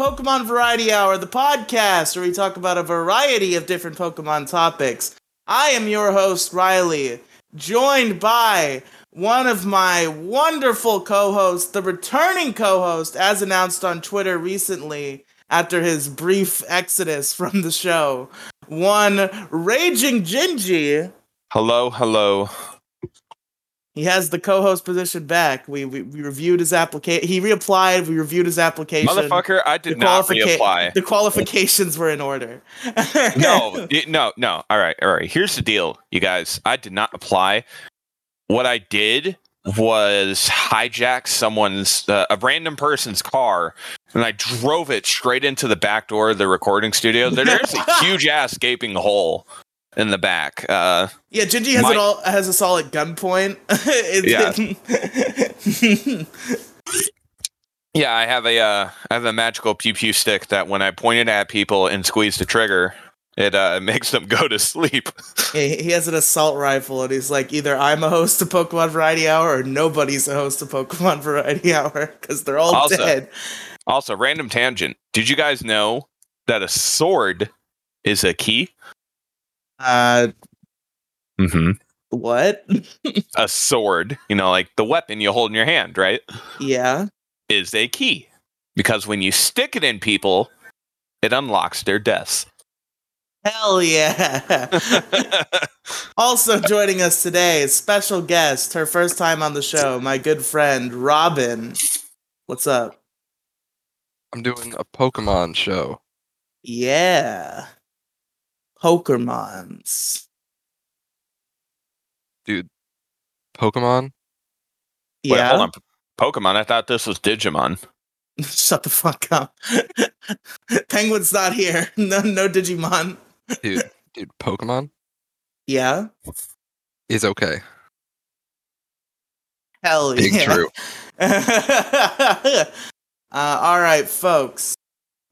Pokemon Variety Hour, the podcast where we talk about a variety of different Pokemon topics. I am your host, Riley, joined by one of my wonderful co hosts, the returning co host, as announced on Twitter recently after his brief exodus from the show, one Raging Gingy. Hello, hello. He has the co-host position back. We we, we reviewed his application. He reapplied. We reviewed his application. Motherfucker, I did The not qualifica- reapply. The qualifications were in order. no, no, no. All right, all right. Here's the deal, you guys. I did not apply. What I did was hijack someone's uh, a random person's car and I drove it straight into the back door of the recording studio. There's a huge ass gaping hole in the back. Uh, Yeah, Gingy has My- it all has us all at gunpoint. It's- yeah, I have a uh, I have a magical pew pew stick that when I point it at people and squeeze the trigger, it uh, makes them go to sleep. Yeah, he he has an assault rifle, and he's like, either I'm a host of Pokemon Variety Hour, or nobody's a host of Pokemon Variety Hour because they're all Also- dead. Also, random tangent. Did you guys know that a sword is a key? Uh, Mm-hmm. what? A sword, you know, like the weapon you hold in your hand, right? yeah. Is a key. Because when you stick it in people, it unlocks their deaths. Hell yeah. also joining us today special guest, her first time on the show, my good friend Robin. What's up? I'm doing a Pokemon show. Yeah. Pokemons. Dude, Pokemon? Wait, Yeah. hold on. Pokemon, I thought this was Digimon. Shut the fuck up. Penguin's not here. No no Digimon. Dude, dude, Pokemon Yeah. is okay. Hell Big yeah. true. uh, all right, folks.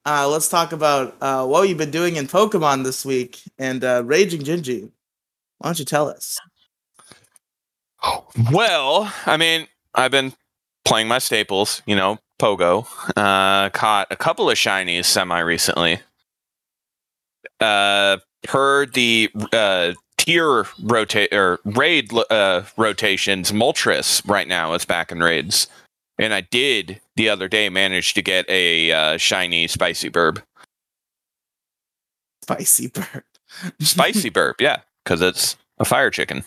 Uh, let's talk about uh, what you've been doing in Pokemon this week. And uh, Raging Gingy, why don't you tell us? Well, I mean, I've been playing my staples, you know, Pogo. Uh, caught a couple of shinies semi recently. Uh, per the uh, tier rotate or raid uh, rotations, Moltres right now is back in raids. And I did the other day manage to get a uh, shiny spicy burb. Spicy bird. Spicy burb, yeah, because it's a fire chicken.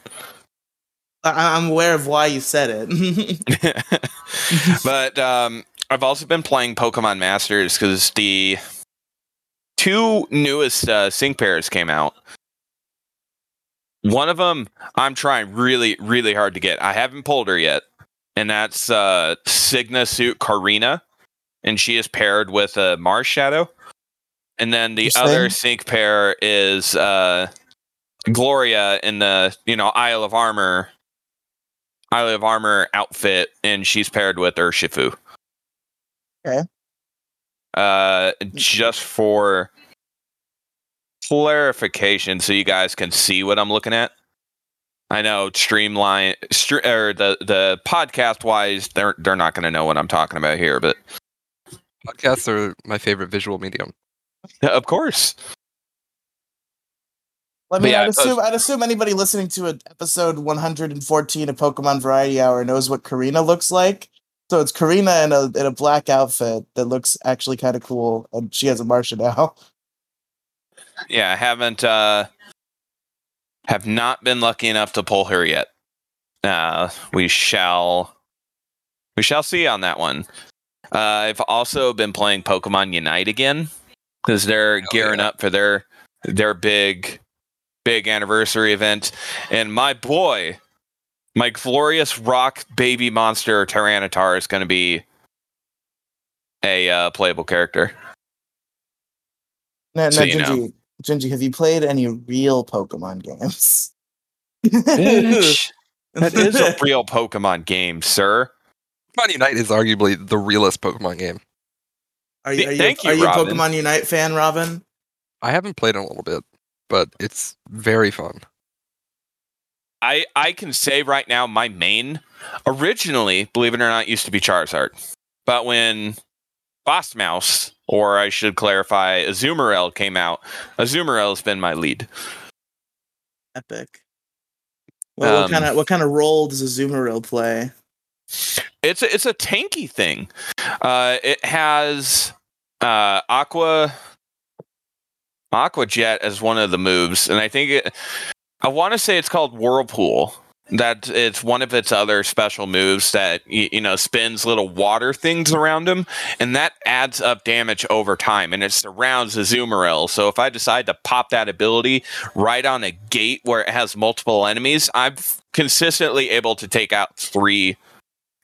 I- I'm aware of why you said it. but um, I've also been playing Pokemon Masters because the two newest uh, sync pairs came out. One of them I'm trying really, really hard to get. I haven't pulled her yet, and that's uh, Sygna Suit Korrina, and she is paired with a Marshadow. And then the other sync pair is uh, Gloria in the you know Isle of Armor Isle of Armor outfit, and she's paired with Urshifu. Okay. Uh, just for clarification, so you guys can see what I'm looking at. I know streamline str- or the the podcast wise, they're they're not going to know what I'm talking about here, but Podcasts are my favorite visual medium. of course, I mean, yeah, I'd it does- assume I'd assume anybody listening to an episode 114 of Pokemon Variety Hour knows what Korrina looks like. So it's Korrina in a in a black outfit that looks actually kind of cool, and she has a Martian now. yeah, I haven't uh have not been lucky enough to pull her yet. Uh, we shall we shall see on that one. Uh, I've also been playing Pokemon Unite again because they're Hell gearing yeah. up for their their big big anniversary event, and my boy, my glorious rock baby monster Tyranitar is going to be a uh, playable character. Now, So now you know. Gingy, Gingy, have you played any real Pokemon games? Bitch, that is a real Pokemon game, sir. Pokemon Unite is arguably the realest Pokemon game. Are you, are you, Thank you, are you a Pokemon Unite fan, Robin? I haven't played in a little bit, but it's very fun. I I can say right now my main originally, believe it or not, used to be Charizard. But when Boss Mouse, or I should clarify, Azumarill came out. Azumarill has been my lead. Epic. Well, what Um, kind of what kind of role does Azumarill play? It's a, it's a tanky thing. Uh, it has uh, Aqua Aqua Jet as one of the moves, and I think it. I want to say it's called Whirlpool. That it's one of its other special moves that you, know spins little water things around him, and that adds up damage over time, and it surrounds the Azumarill. So if I decide to pop that ability right on a gate where it has multiple enemies, I'm consistently able to take out three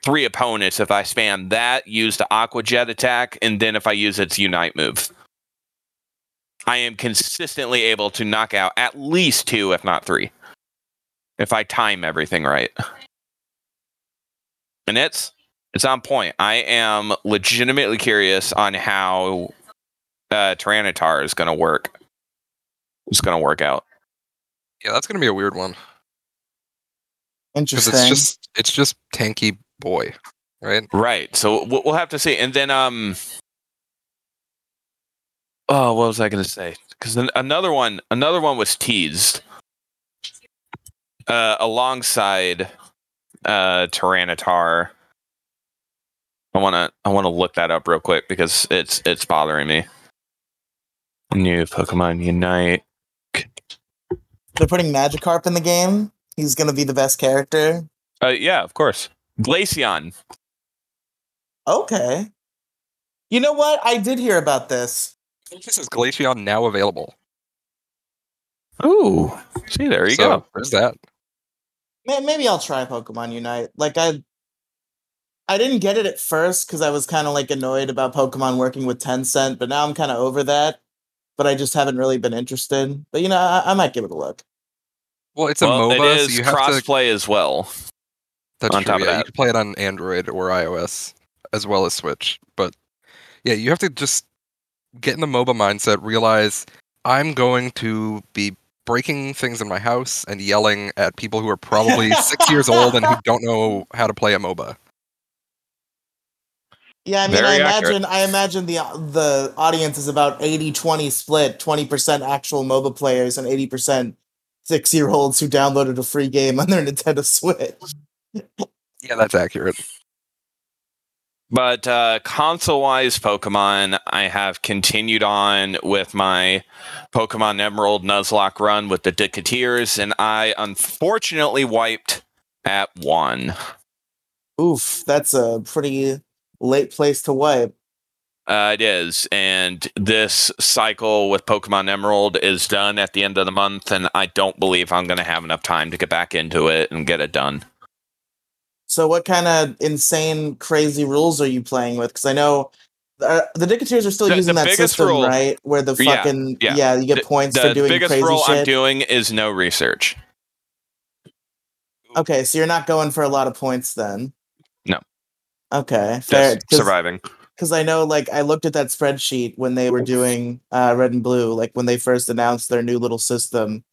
three opponents if I spam that, use the Aqua Jet attack, and then if I use its Unite move. I am consistently able to knock out at least two, if not three, if I time everything right. And it's it's on point. I am legitimately curious on how uh, Tyranitar is going to work. It's going to work out. Yeah, that's gonna be a weird one Interesting. it's just it's just tanky boy, right? Right. So we'll we'll have to see. And then, um, oh, what was I going to say? Because another one, another one was teased uh, alongside uh, Tyranitar. I want to, I want to look that up real quick because it's it's bothering me. New Pokemon Unite. They're putting Magikarp in the game. He's gonna be the best character. Uh, yeah, of course. Glaceon. Okay. You know what? I did hear about this. This is Glaceon now available. Ooh, see there you So, go. There's that. May- Maybe I'll try Pokemon Unite. Like I, I didn't get it at first because I was kind of like annoyed about Pokemon working with Tencent, but now I'm kind of over that. But I just haven't really been interested. But you know, I, I might give it a look. Well, it's a well, MOBA, it so is you have to. crossplay as well. That's on true. top of yeah, that. you can play it on Android or iOS as well as Switch. But yeah, you have to just get in the MOBA mindset. Realize I'm going to be breaking things in my house and yelling at people who are probably six years old and who don't know how to play a MOBA. Yeah, I mean, Very I accurate. imagine I imagine the the audience is about 80-20 split, 20% actual MOBA players and 80% 6-year-olds who downloaded a free game on their Nintendo Switch. Yeah, that's accurate. But uh, console wise, Pokemon, I have continued on with my Pokemon Emerald Nuzlocke run with the Dicateers, and I unfortunately wiped at one. Oof, that's a pretty late place to wipe. Uh, it is. And this cycle with Pokemon Emerald is done at the end of the month, and I don't believe I'm going to have enough time to get back into it and get it done. So what kind of insane crazy rules are you playing with? Because I know uh, the Dicketeers are still The- using the that system, rule- right? Where the fucking yeah. yeah, you get points The for doing biggest crazy rule I'm doing is no research. okay, so you're not going for a lot of points then. No. Okay, fair. Just surviving. Because I know, like, I looked at that spreadsheet when they were doing uh, Red and Blue, like when they first announced their new little system,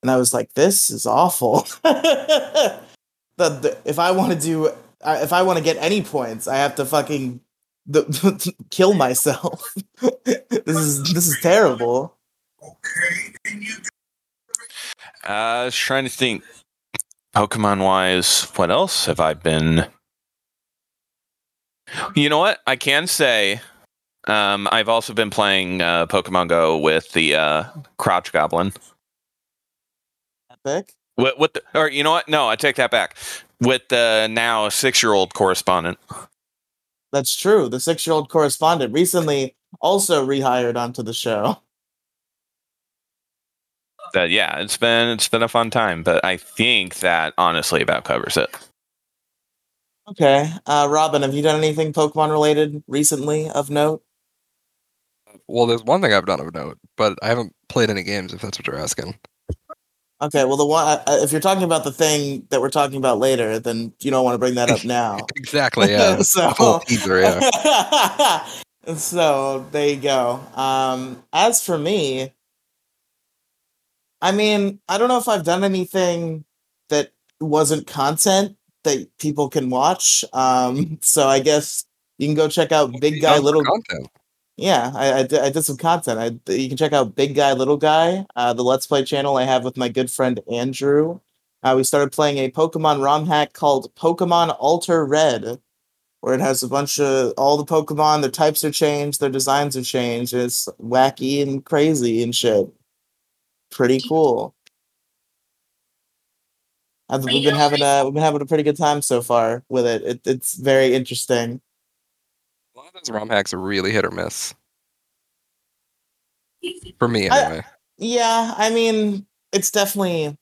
and I was like, "This is awful." the, the, if I want to do, uh, if I want to get any points, I have to fucking the, kill myself. this is this is terrible. Uh, I was trying to think. Pokemon wise, what else have I been? You know what? I can say um, I've also been playing uh, Pokemon Go with the uh, Crouch Goblin. Epic. With, with the, or you know what? No, I take that back. With the now six-year-old correspondent. That's true. The six-year-old correspondent recently also rehired onto the show. That yeah, it's been it's been a fun time, but I think that honestly about covers it. Okay, uh, Robin, have you done anything Pokemon related recently of note? Well, there's one thing I've done of note, but I haven't played any games. If that's what you're asking. Okay, well, the one if you're talking about the thing that we're talking about later, then you don't want to bring that up now. Exactly. Yeah. so, teaser. Yeah. so there you go. Um, as for me, I mean, I don't know if I've done anything that wasn't content that people can watch. Um, so I guess You can go check out Big Guy Little. content. Yeah, I, I, did, I did some content. I, you can check out Big Guy Little Guy, uh, the Let's Play channel I have with my good friend Andrew. Uh, we started playing a Pokemon ROM hack called Pokemon Alter Red, where it has a bunch of all the Pokemon, their types are changed, their designs are changed. It's wacky and crazy and shit. Pretty cool. I've, we've been having a we've been having a pretty good time so far with it. it it's very interesting. A lot of those ROM hacks are really hit or miss. For me, I- anyway. Yeah, I mean, it's definitely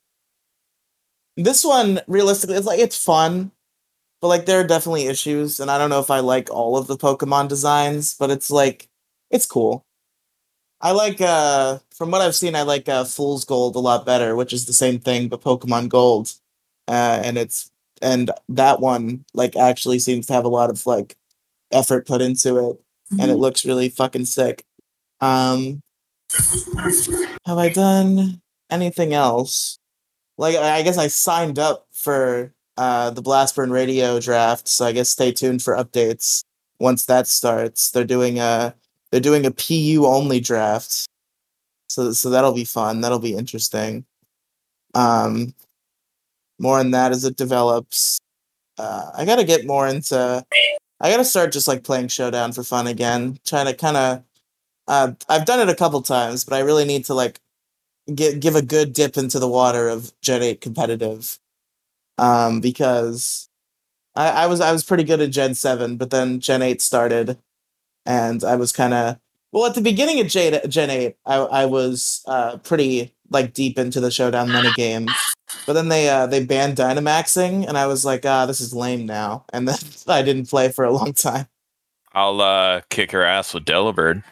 this one. Realistically, it's like it's fun, but like there are definitely issues, and I don't know if I like all of the Pokemon designs, but it's like it's cool. I like uh from what I've seen, I like uh Fool's Gold a lot better, which is the same thing but Pokemon Gold, uh, and it's and that one like actually seems to have a lot of like effort put into it, and it looks really fucking sick. Um, have I done anything else? Like, I I guess I signed up for uh, the Blastburn Radio draft, so I guess stay tuned for updates once that starts. They're doing a they're doing a PU only draft, so so that'll be fun. That'll be interesting. Um, more on that as it develops. Uh, I gotta get more into. I gotta start just like playing Showdown for fun again. Trying to kind of uh, I've done it a couple times, but I really need to like get give a good dip into the water of Gen Eight competitive, um, because I, I was I was pretty good at Gen Seven, but then Gen Eight started, and I was kind of well at the beginning of Gen Gen Eight, I I was uh, pretty like deep into the Showdown metagame, but then they uh, they banned Dynamaxing, and I was like, ah, this is lame now, and then I didn't play for a long time. I'll uh, kick her ass with Delibird.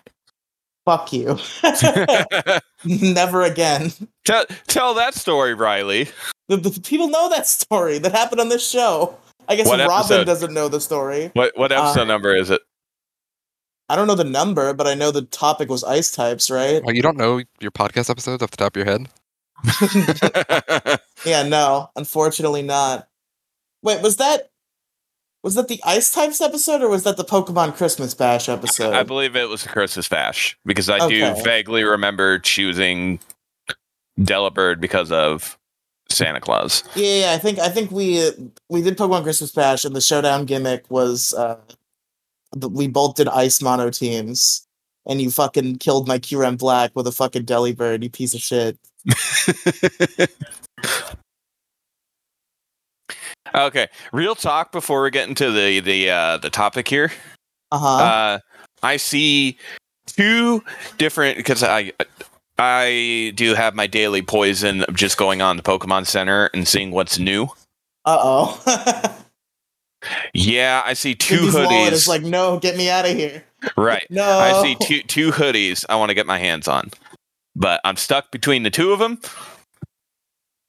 Fuck you. Never again. tell tell that story, Riley. The, the people know that story that happened on this show. I guess What Robin episode? doesn't know the story. What what episode Uh, number is it? I don't know the number, but I know the topic was ice types, right? Oh, you don't know your podcast episodes off the top of your head? yeah, no, unfortunately not. Wait, was that was that the ice types episode or was that the Pokemon Christmas Bash episode? I believe it was the Christmas Bash because I do vaguely remember choosing Delibird because of Santa Claus. yeah, yeah, I think I think we we did Pokemon Christmas Bash and the showdown gimmick was uh the, we both did ice mono teams and you fucking killed my Kyurem Black with a fucking Delibird, you piece of shit. okay, real talk before we get into the the uh, the topic here. Uh-huh. Uh, I see two different because I I do have my daily poison of just going on the Pokemon Center and seeing what's new. Uh-oh. Yeah, I see two Diggy's wallet hoodies. is like, no, get me out of here. right. No. I see two two hoodies I want to get my hands on, but I'm stuck between the two of them.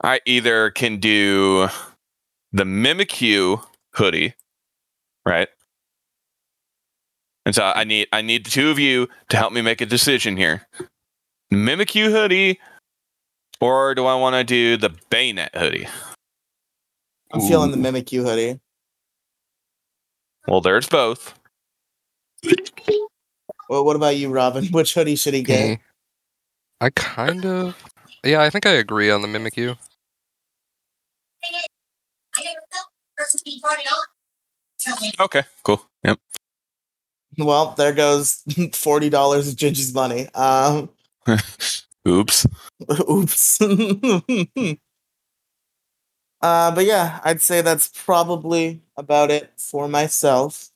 I either can do the Mimikyu hoodie, right? And so I need I need the two of you to help me make a decision here. Mimikyu hoodie, or do I want to do the Bayonet hoodie? I'm feeling the Mimikyu hoodie. Well, there's both. Well, what about you, Robin? Which hoodie should he get? Mm. I kind of. Yeah, I think I agree on the Mimikyu. Okay, cool. Yep. Well, there goes forty dollars of Gingy's money. Um, Oops. oops. Uh, but yeah, I'd say that's probably about it for myself.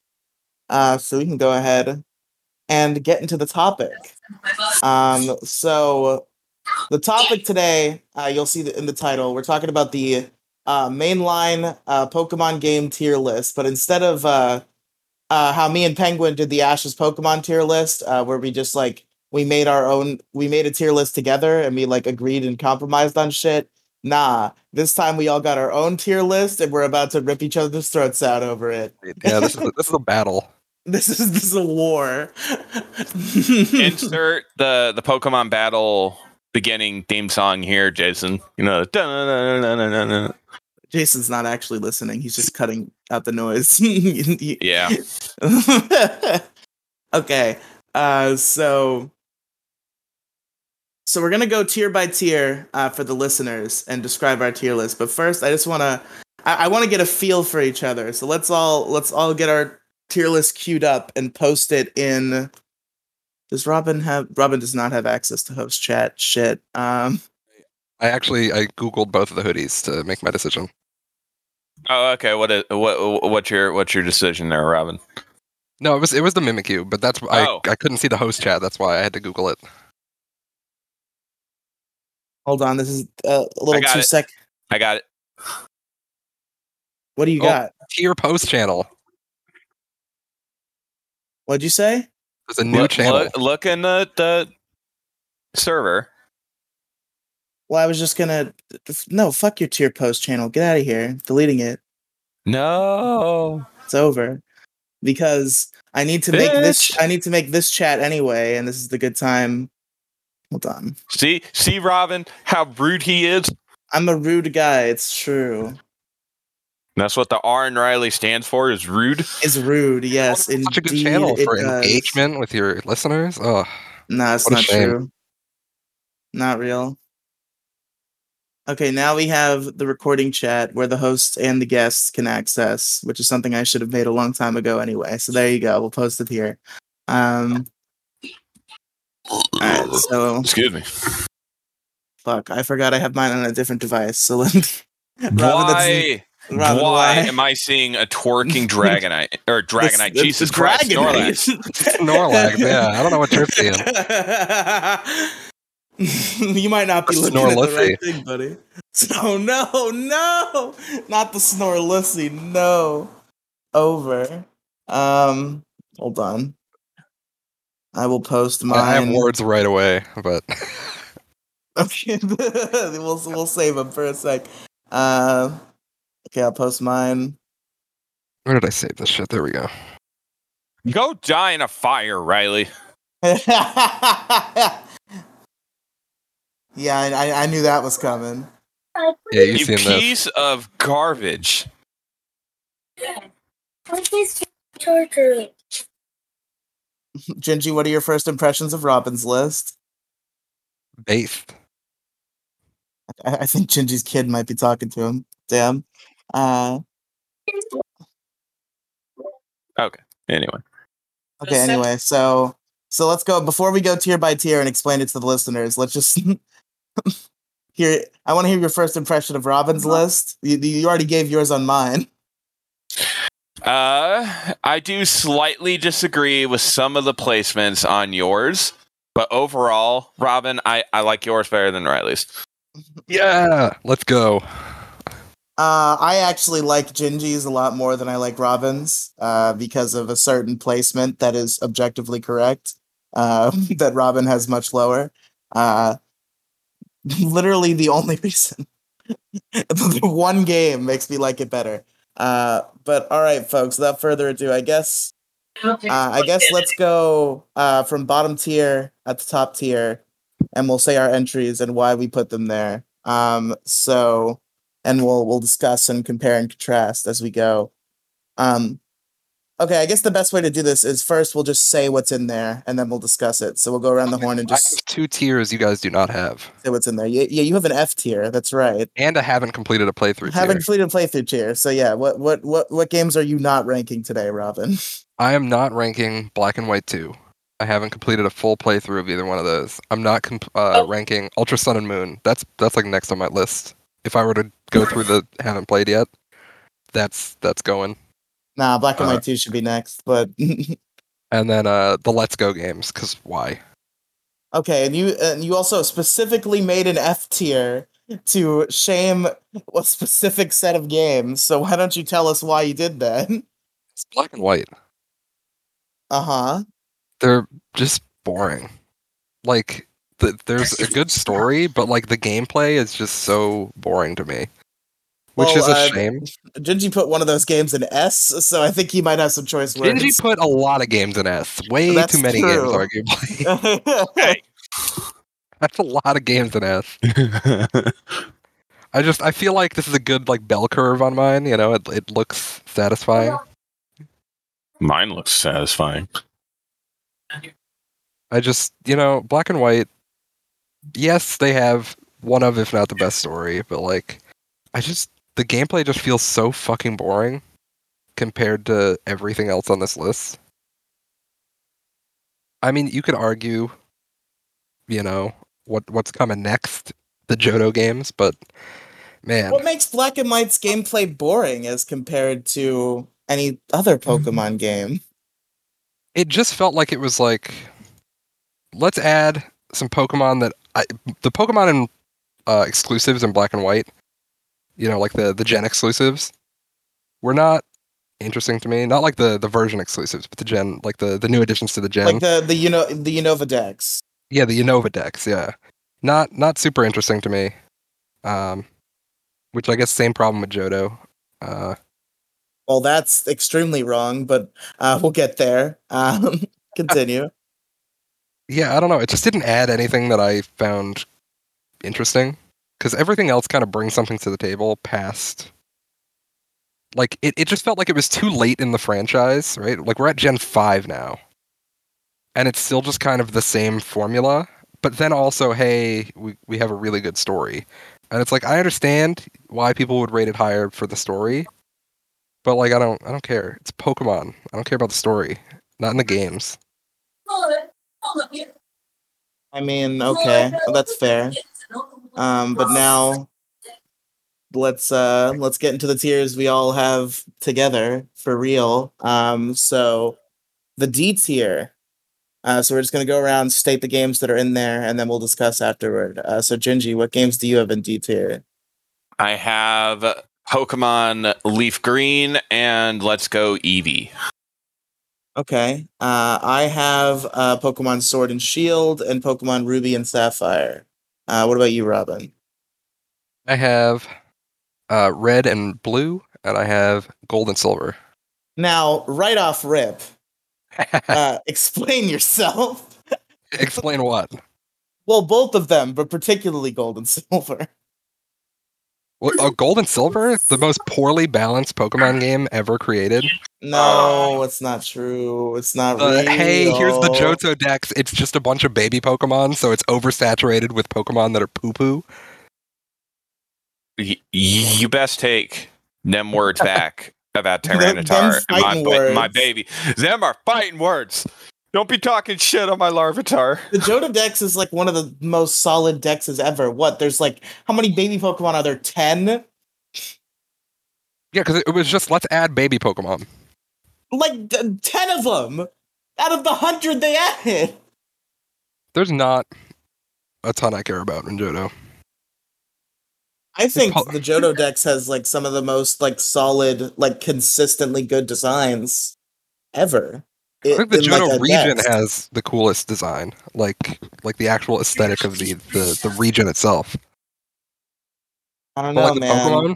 Uh, so we can go ahead and get into the topic. Um, so the topic today, uh, you'll see in the title, we're talking about the uh, mainline uh, Pokemon game tier list, but instead of uh, uh, how me and Penguin did the Ashes Pokemon tier list, uh, where we just like we made our own, we made a tier list together and we like agreed and compromised on shit. Nah, this time we all got our own tier list and we're about to rip each other's throats out over it. Yeah, this is a, this is a battle. This is this is a war. Insert the the Pokemon battle beginning theme song here, Jason. You know. Jason's not actually listening. He's just cutting out the noise. Yeah. okay. Uh, so so we're gonna go tier by tier uh, for the listeners and describe our tier list. But first, I just wanna I, I want to get a feel for each other. So let's all let's all get our tier list queued up and post it in. Does Robin have? Robin does not have access to host chat. Shit. Um. I actually I googled both of the hoodies to make my decision. Oh, okay. What is what what's your what's your decision there, Robin? No, it was it was the Mimikyu, but that's I Oh. I couldn't see the host chat. That's why I had to Google it. Hold on. This is uh, a little got too it. sec. I got it. What do you Oh. got? Tier post channel. What'd you say? There's a new look, channel. Look, look in the, the server. Well, I was just gonna. No, fuck your tier post channel. Get out of here. Deleting it. No. It's over. Because I need to make this. I need to make this chat anyway, and this is the good time. Hold on. See, see, Robin, how rude he is. I'm a rude guy. It's true. That's what the R and Riley stands for. Is rude. Is rude. Yes, It's such a good channel for does. engagement with your listeners. Oh, No, it's not true. Not real. Okay, now we have the recording chat where the hosts and the guests can access, which is something I should have made a long time ago anyway. So there you go. We'll post it here. Um all right, so Excuse me. fuck, I forgot I have mine on a different device. So let me Why? Robin, why am I seeing a twerking Dragonite or Dragonite? The- the- Jesus the Christ, Dragonite. Snorlax. Snorlax. Yeah, I don't know what you're seeing. you might not be Or looking at the Snorlissy. right thing, buddy. So no, no, not the Snorlissy. No, over. Um, hold on. I will post mine. I have words right away, but Okay, we'll we'll save them for a sec. Uh, okay, I'll post mine. where did I save this shit? There we go. Go die in a fire, Riley. yeah, I, I I knew that was coming. Yeah, you've seen this. piece of garbage. What's this charger? Gingy, what are your first impressions of Robin's list? Based. I, I think Gingy's kid might be talking to him. Damn. Uh, okay. Anyway, okay. Anyway, so so let's go before we go tier by tier and explain it to the listeners. Let's just hear. I want to hear your first impression of Robin's list. You, you already gave yours on mine. Uh, I do slightly disagree with some of the placements on yours, but overall, Robin, I I like yours better than Riley's. Yeah, let's go. Uh, I actually like Gingy's a lot more than I like Robin's uh, because of a certain placement that is objectively correct uh, that Robin has much lower. Uh, literally the only reason. the one game makes me like it better. Uh, but all right, folks, without further ado, I guess uh, I guess let's go uh, from bottom tier at the top tier, and we'll say our entries and why we put them there. Um, so, and we'll we'll discuss and compare and contrast as we go. Um, okay, I guess the best way to do this is first we'll just say what's in there, and then we'll discuss it. So we'll go around the horn and I just have two tiers you guys do not have, say what's in there. Yeah, yeah, you have an F tier. That's right. and I haven't completed a playthrough. Haven't tier. completed playthrough tier. So yeah, what what what what games are you not ranking today, Robin? I am not ranking Black and White 2. I haven't completed a full playthrough of either one of those. I'm not comp- uh, Oh. ranking Ultra Sun and Moon. That's that's like next on my list. If I were to go through the haven't played yet, that's that's going. Nah, Black and Uh, White Two should be next, but And then uh the Let's Go games, because why? okay. And you and you also specifically made an F tier to shame a specific set of games. So why don't you tell us why you did that? It's Black and White. Uh huh. They're just boring. Like the, there's a good story, but like the gameplay is just so boring to me. Which Well, is a uh, shame. Gingy put one of those games in S, so I think he might have some choice words. Gingy put a lot of games in S. Way That's too many true. games, arguably. That's a lot of games in S. I just I feel like this is a good like bell curve on mine. You know, it it looks satisfying. Mine looks satisfying. I just you know black and white. Yes, they have one of if not the best story, but like I just the gameplay just feels so fucking boring compared to everything else on this list. I mean, you could argue, you know, what what's coming next, the Johto games, but man, What makes Black and White's gameplay boring as compared to any other Pokemon game? it just felt like it was like let's add some Pokemon that I, the Pokemon and uh, exclusives in black and white, you know, like the the Gen exclusives, were not interesting to me. Not like the the version exclusives, but the Gen, like the the new additions to the Gen. Like the the you know the Unova Dex. yeah, the Unova Dex. Yeah, not not super interesting to me. Um, which I guess same problem with Johto. Uh, Well, that's extremely wrong, but uh, we'll get there. Um, continue. yeah, I don't know. It just didn't add anything that I found interesting because everything else kind of brings something to the table past. Like it, it just felt like it was too late in the franchise, right? Like we're at Gen five now, and it's still just kind of the same formula. But then also, hey, we we have a really good story, and it's like I understand why people would rate it higher for the story, but like I don't I don't care. It's Pokemon. I don't care about the story, not in the games. I mean, okay, well, that's fair. Um, but now let's uh let's get into the tiers we all have together for real. Um, so the D tier. Uh, so we're just gonna go around, state the games that are in there, and then we'll discuss afterward. Uh, so Gingy, what games do you have in D tier? I have Pokemon Leaf Green and Let's Go Eevee. Okay. Uh, I have uh, Pokemon Sword and Shield and Pokemon Ruby and Sapphire. Uh, what about you, Robin? I have uh, red and blue, and I have gold and silver. Now, right off rip, uh, explain yourself. Explain what? Well, both of them, but particularly gold and silver. What, oh, gold and silver, the most poorly balanced Pokemon game ever created. No, it's not true. It's not Uh, real. hey, here's the Johto Dex. It's just a bunch of baby Pokemon, so it's oversaturated with Pokemon that are poo poo. Y- you best take them words back about Them- Tyranitar. my, fighting ba- my baby. Them are fighting words. Don't be talking shit on my Larvitar. The Johto Dex is like one of the most solid dexes ever. What? There's like how many baby Pokemon are there? Ten? Yeah, because it, it was just let's add baby Pokemon. Like d- ten of them out of the hundred they added. There's not a ton I care about in Johto. I think po- the Johto Dex has like some of the most like solid, like consistently good designs ever. I think the in, like, Johto region dex. has the coolest design, like like the actual aesthetic of the the, the region itself. I don't But know, like the man. Pokemon,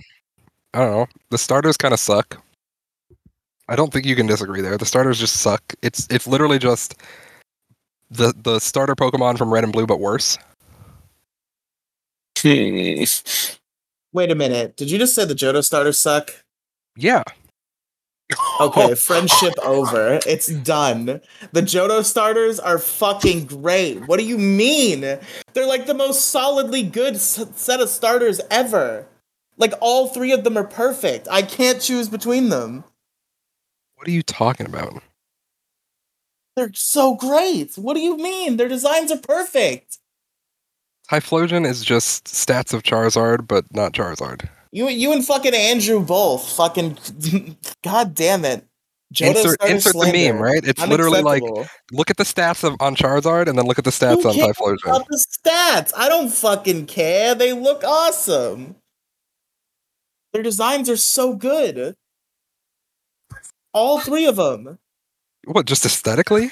I don't know. The starters kind of suck. I don't think you can disagree there. The starters just suck. It's it's literally just the the starter Pokemon from Red and Blue, but worse. Wait a minute. Did you just say the Johto starters suck? Yeah, Okay, friendship over. It's done. The Johto starters are fucking great. What do you mean? They're like the most solidly good s- set of starters ever. Like all three of them are perfect. I can't choose between them. what are you talking about? They're so great. What do you mean? Their designs are perfect. Typhlosion is just stats of Charizard, but not Charizard. You you and fucking Andrew both. Fucking god damn it. Johto insert insert the meme, right? It's literally like look at the stats of on Charizard and then look at the stats Who on Typhlosion. about the stats. I don't fucking care. They look awesome. Their designs are so good. All three of them. What, just aesthetically?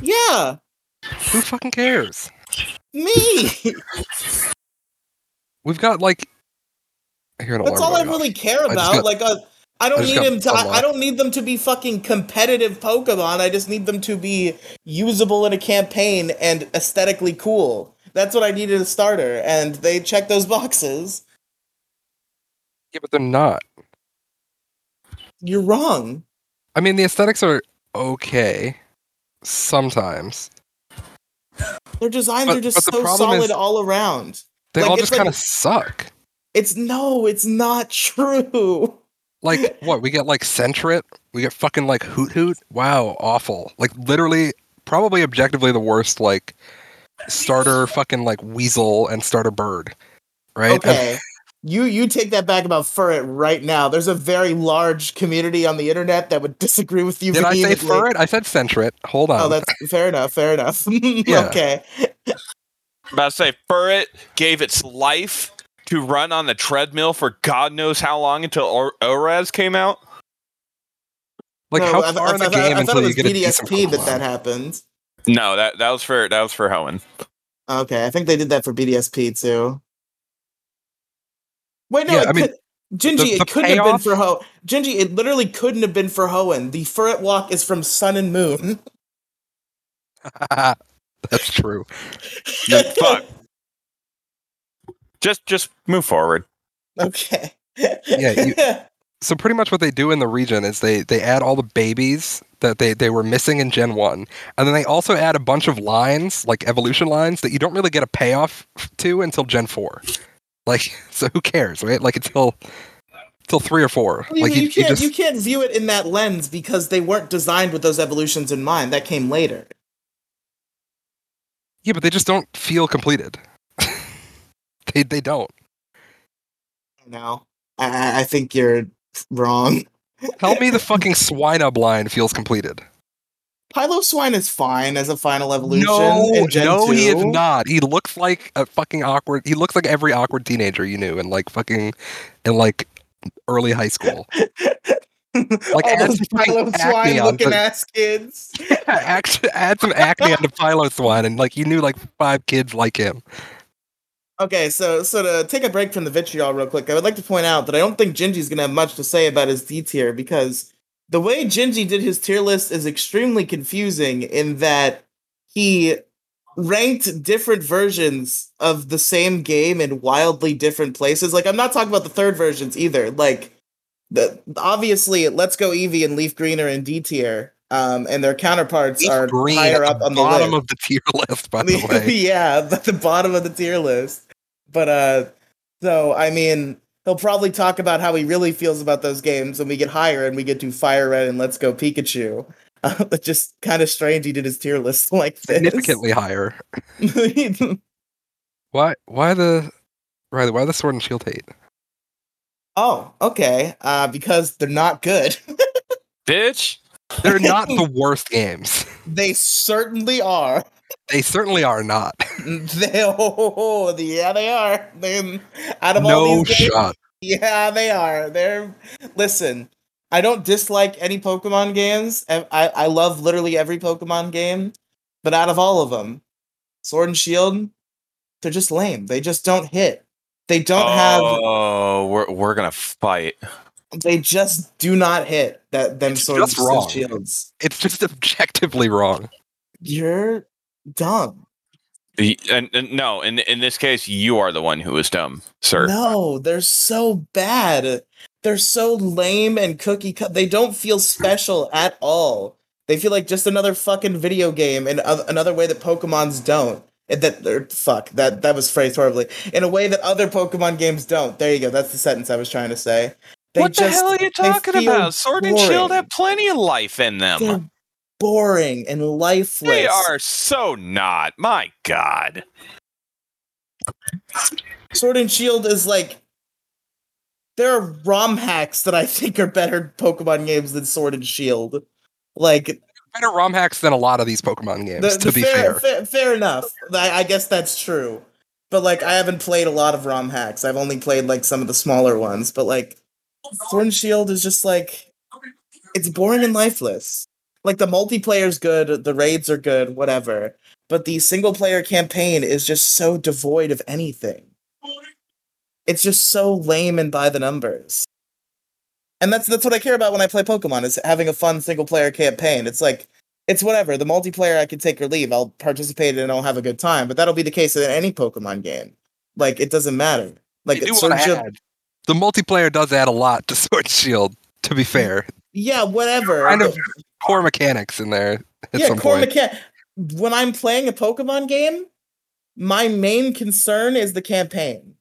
Yeah, Who fucking cares? me. We've got like here an That's all I off. really care about. got- like, uh, I I don't just need him to. I, I don't need them to be fucking competitive Pokemon. I just need them to be usable in a campaign and aesthetically cool. That's what I need in a starter, and they check those boxes. Yeah, but they're not. You're wrong. I mean, the aesthetics are okay sometimes. Their designs But- are just so solid is- all around. They Like, all just like- kind of suck. It's no, it's not true. Like what? We get like Sentret. We get fucking like Hoothoot. Wow, awful. Like literally, probably objectively the worst. Like starter fucking like weasel and starter bird. Right? And- Okay. You you take that back about Furret right now. There's a very large community on the internet that would disagree with you. did I say vehemently. Furret? I said Sentret. Hold oh, on. Oh, that's fair enough. Fair enough. Okay. I'm about to say, Furret gave its life to run on the treadmill for God knows how long until or- ORAS came out. like No, how I th- far I in the I game thought until it you was get a BDSP that that happened. No, that that was for that was for Hoenn. Okay, I think they did that for BDSP too. Wait, no, Yeah, it I mean, could, Gingy, the- it couldn't have been for Ho. Gingy, it literally couldn't have been for Hoenn. The Furret Walk is from Sun and Moon. That's true. No, fuck. Just just move forward. Okay. Yeah, you- So pretty much what they do in the region is they they add all the babies that they they were missing in Gen One, and then they also add a bunch of lines like evolution lines that you don't really get a payoff to until Gen Four. Like, so who cares, right? Like until until three or four. Well, you, like you you, you can't just you can't view it in that lens because they weren't designed with those evolutions in mind. That came later. yeah, but they just don't feel completed. they they don't. No, I- I, think you're wrong. Tell me the fucking Swinub line feels completed. Piloswine is fine as a final evolution. No, in Gen no, 2. he is not. He looks like a fucking awkward. He looks like every awkward teenager you knew in like fucking in like early high school. Like, All add those Piloswine looking the- ass kids. add, add some acne onto Piloswine, and like you knew like five kids like him. Okay, so so to take a break from the vitriol real quick, I would like to point out that I don't think Gingy's gonna have much to say about his D tier because the way Gingy did his tier list is extremely confusing in that he ranked different versions of the same game in wildly different places. Like I'm not talking about the third versions either. Like the obviously Let's Go Eevee and Leaf Green are in D tier. Um, and their counterparts Leaf are Green higher up the on the bottom list. of the tier list, by the way. yeah, at the bottom of the tier list. But uh so I mean, he'll probably talk about how he really feels about those games when we get higher and we get to Fire Red and Let's Go Pikachu. Uh, but just kind of strange he did his tier list like this. Significantly higher. Why? Why the? Riley? Why the Sword and Shield hate? oh, okay. Uh because they're not good. Bitch. They're not the worst games. they certainly are. They certainly are not. They oh, yeah, they are. They, out of all No these games, shot. Yeah, they are. They're listen. I don't dislike any Pokemon games. I, I I love literally every Pokemon game, but out of all of them, Sword and Shield, they're just lame. They just don't hit. They don't have. Oh, we're we're gonna fight. They just do not hit that them It's swords just and wrong. shields. It's just objectively wrong. You're dumb. Y- And, and no, in in this case, you are the one who is dumb, sir. No, they're so bad. They're so lame and cookie cut. They don't feel special at all. They feel like just another fucking video game in oth- another way that Pokemon's don't. And That or, fuck that that was phrased horribly. In a way that other Pokemon games don't. There you go. That's the sentence I was trying to say. They what the just- hell are you talking about? Sword and Shield have plenty of life in them. They're boring and lifeless. They are so not. My God. Sword and Shield is like there are ROM hacks that I think are better Pokemon games than Sword and Shield. Like Better ROM hacks than a lot of these Pokemon games, the, to be fair, fair. fair, fair enough. I, I guess that's true. But like, I haven't played a lot of ROM hacks. I've only played like some of the smaller ones. But like, Sword and Shield is just like it's boring and lifeless. Like the multiplayer's good, the raids are good, whatever. But the single player campaign is just so devoid of anything. It's just so lame and by the numbers. And that's that's what I care about when I play Pokemon is having a fun single player campaign. It's like it's whatever. The multiplayer I can take or leave. I'll participate and I'll have a good time. But that'll be the case in any Pokemon game. Like it doesn't matter. Like do Sword want and Shield- add the multiplayer does add a lot to Sword Shield. To be fair, Yeah, whatever. Kind of core mechanics in there yeah, core point. mechan- When I'm playing a Pokemon game, my main concern is the campaign.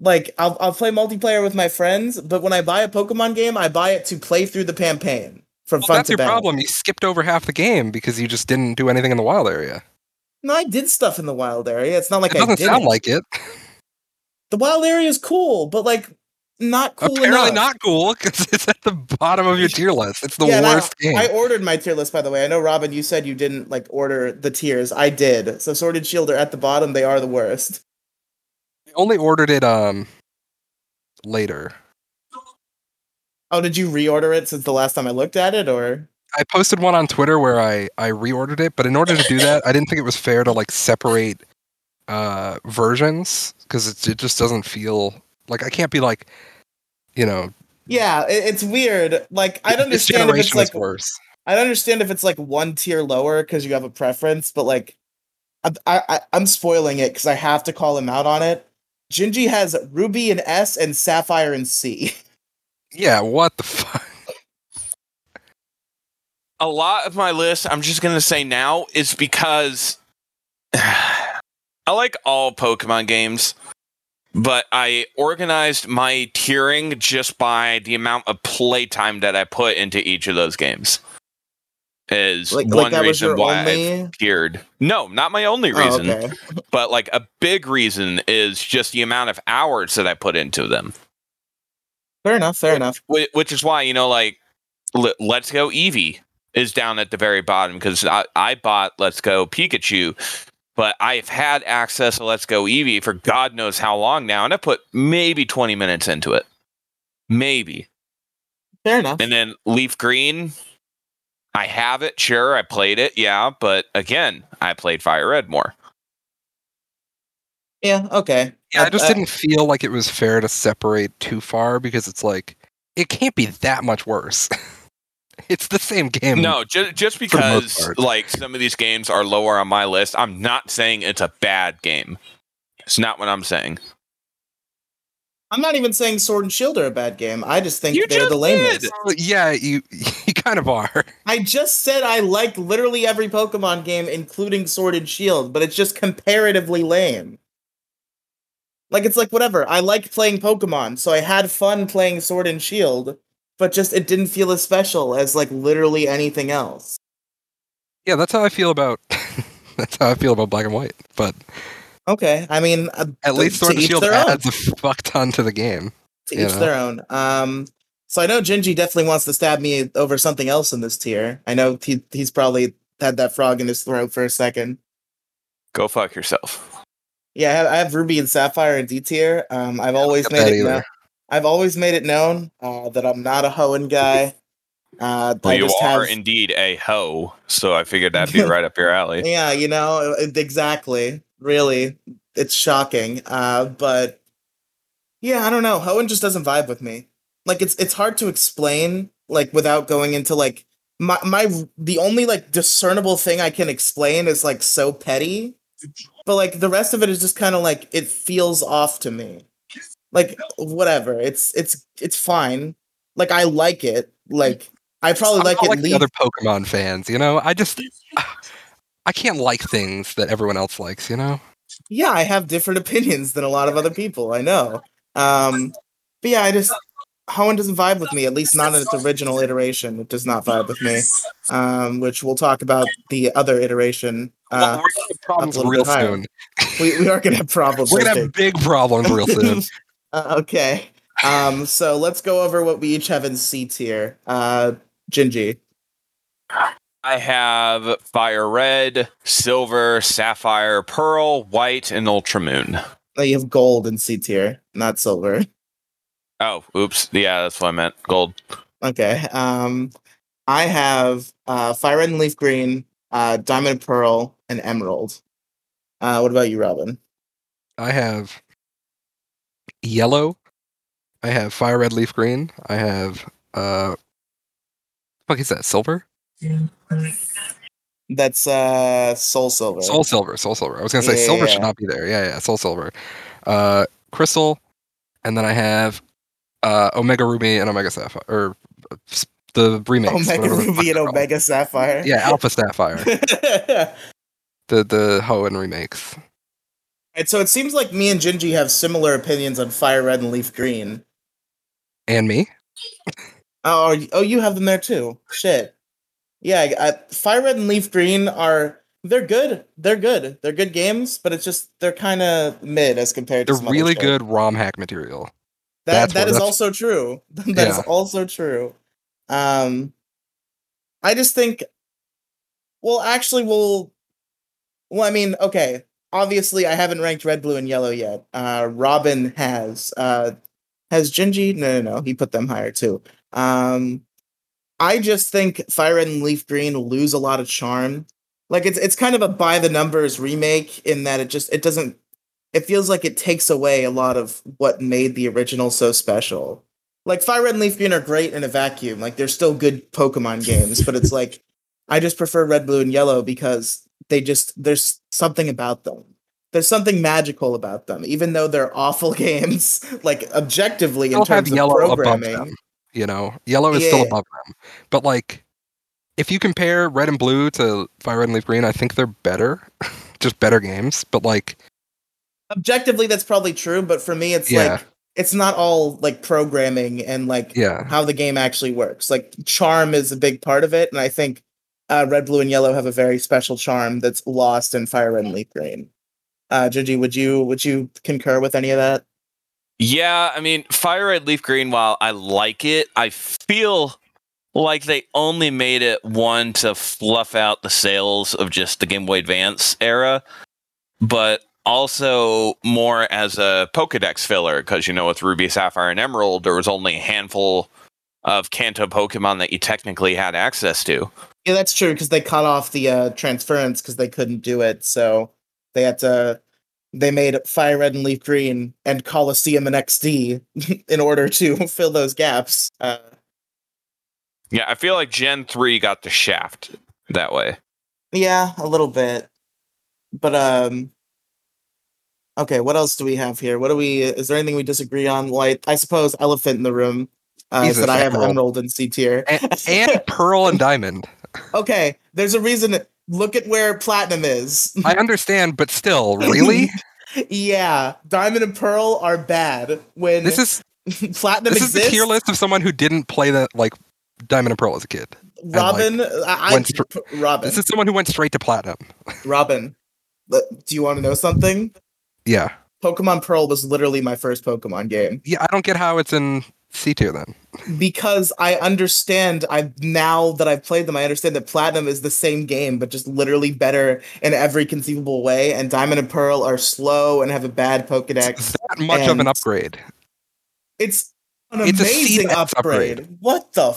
Like, I'll I'll play multiplayer with my friends, but when I buy a Pokemon game, I buy it to play through the campaign from Well, front that's to your problem. You skipped over half the game because you just didn't do anything in the wild area. No, I did stuff in the wild area. It's not like it I doesn't didn't. sound like it. the wild area is cool, but like not cool Apparently enough. not cool because it's at the bottom of your tier list. It's the Yeah, and I- worst game. I ordered my tier list, by the way. I know, Robin, you said you didn't like order the tiers. I did. So Sword and Shield are at the bottom. They are the worst. I only ordered it um later. Oh, did you reorder it since the last time I looked at it, or? I posted one on Twitter where I I reordered it, but in order to do that, I didn't think it was fair to like separate uh versions because it it just doesn't feel like I can't be like you know Yeah, it, it's weird. Like I don't understand if it's like worse. I'd understand if it's like one tier lower because you have a preference, but like I, I I'm spoiling it because I have to call him out on it. Gingy has Ruby and S and Sapphire and C. Yeah, what the fuck? a lot of my list, I'm just gonna say now, is because I like all Pokemon games, but I organized my tiering just by the amount of playtime that I put into each of those games. Is Like, one like reason why only. I've tiered. No, not my only Oh, reason, okay. but like a big reason is just the amount of hours that I put into them. Fair enough. Fair enough. Whi- which is why you know like L- let's go eevee is down at the very bottom because I, I bought let's go pikachu but i've had access to let's go eevee for god knows how long now and i put maybe 20 minutes into it maybe Fair enough. and then leaf green i have it sure i played it yeah but again i played fire red more Yeah. Okay. Yeah, I just I- didn't feel like it was fair to separate too far because it's like it can't be that much worse. it's the same game. no just, just because like some of these games are lower on my list i'm not saying it's a bad game it's not what i'm saying I'm not even saying Sword and Shield are a bad game. I just think You they're just the lamest. did. Yeah, you you kind of are. I just said I like literally every Pokemon game, including Sword and Shield, but it's just comparatively lame. Like it's like whatever. I like playing Pokemon, so I had fun playing Sword and Shield, but just it didn't feel as special as like literally anything else. Yeah, that's how I feel about that's how I feel about Black and White. But Okay, I mean, uh, at least to Sword and Shield their own. adds a fuck ton to the game. to each know. their own. Um, so I know Gingy definitely wants to stab me over something else in this tier. I know he he's probably had that frog in his throat for a second. go fuck yourself Yeah, I have, I have Ruby and Sapphire in D tier. Um, I've always made it. Known, I've always made it known uh, that I'm not a Hoenn guy. Uh, Well, you are have, indeed a hoe, so I figured that'd be right up your alley. yeah, you know, exactly. Really, it's shocking. Uh, but yeah, I don't know. Hoenn just doesn't vibe with me. Like it's it's hard to explain like without going into like my my the only like discernible thing I can explain is like so petty. But like the rest of it is just kind of like it feels off to me. Like whatever. It's it's it's fine. Like I like it. Like I probably I'm like it like the least other Pokemon fans, you know. I just I can't like things that everyone else likes, you know. yeah, I have different opinions than a lot of other people. I know. Um, but yeah, I just Hoenn doesn't vibe with me. At least not in its original iteration. It does not vibe with me. Um, which we'll talk about the other iteration. Well, Uh, we're gonna have problems real soon. we, we are gonna have problems. We're gonna have big problems real soon. Uh, okay. Um, so let's go over what we each have in C tier. Uh, Gingy. I have fire red, silver, sapphire, pearl, white, and ultramoon. Oh, you have gold in C tier, not silver. Oh, oops. Yeah, that's what I meant. Gold. Okay. Um, I have uh, fire red and leaf green, uh, diamond and pearl, and emerald. Uh, what about you, Robin? I have yellow. I have fire red leaf green. I have uh fuck is that silver? That's uh, soul silver. Soul silver, soul silver. I was gonna say Yeah, silver yeah, should not be there. Yeah, yeah, soul silver. Uh crystal. And then I have uh, Omega Ruby and Omega Sapphire, or the remakes. Omega whatever the fuck Ruby and. Omega Sapphire. Yeah, Alpha Sapphire, the the Hoenn remakes. And so it seems like me and Gingy have similar opinions on Fire Red and Leaf Green. And me. Oh, you- oh, you have them there too. Shit. Yeah, I, Fire Red and Leaf Green are they're good. They're good. They're good games, but it's just they're kind of mid as compared to They're some other really good ROM hack material. That That's that that's- also true. That is Yeah. also true. Um, I just think. Well, actually, we'll. Well, I mean, okay. Obviously, I haven't ranked red, blue, and yellow yet. Uh, Robin has. Uh, has Gingy? No, no, no. He put them higher too. Um, I just think Fire Red and Leaf Green lose a lot of charm. Like it's it's kind of a by the numbers remake in that it just it doesn't it feels like it takes away a lot of what made the original so special. Like Fire Red and Leaf Green are great in a vacuum. Like they're still good Pokemon games, but it's like I just prefer Red, Blue, and Yellow because they just there's something about them. There's something magical about them, even though they're awful games. Like objectively, in terms of programming, them. You know, yellow is still above them. But like, if you compare red and blue to Fire Red and Leaf Green, I think they're better. Just better games. But like, objectively that's probably true. But for me, it's Yeah. like it's not all like programming and like yeah, how the game actually works. Like charm is a big part of it, and I think uh, red, blue, and yellow have a very special charm that's lost in fire red and leaf green. Uh, Gingy, would you would you concur with any of that? Yeah, I mean, Fire Red Leaf Green, while I like it, I feel like they only made it one to fluff out the sales of just the Game Boy Advance era, but also more as a Pokedex filler, because, you know, with Ruby, Sapphire, and Emerald, there was only a handful of Kanto Pokemon that you technically had access to. Yeah, that's true because they cut off the uh, transference because they couldn't do it, so they had to. They made fire red and leaf green and Colosseum and XD in order to fill those gaps. Uh, Yeah, I feel like Gen 3 got the shaft that way. Yeah, a little bit. But um Okay, what else do we have here? What do we is there anything we disagree on? I, I suppose elephant in the room. Uh Jesus, that I have Emerald. Emerald in C tier. and, and Pearl and Diamond. okay, there's a reason look at where platinum is. I understand, but still, really, yeah, Diamond and Pearl are bad when this is platinum this is the tier list of someone who didn't play that like Diamond and Pearl as a kid. Robin, I, I went str- Robin, This is someone who went straight to platinum. Robin. Do you want to know something? Yeah, Pokemon Pearl was literally my first Pokemon game. yeah. I don't get how it's in C tier then. because I understand I now that I've played them, I understand that Platinum is the same game, but just literally better in every conceivable way. And Diamond and Pearl are slow and have a bad Pokedex. It's that much of an upgrade. It's an It's amazing upgrade. upgrade. What the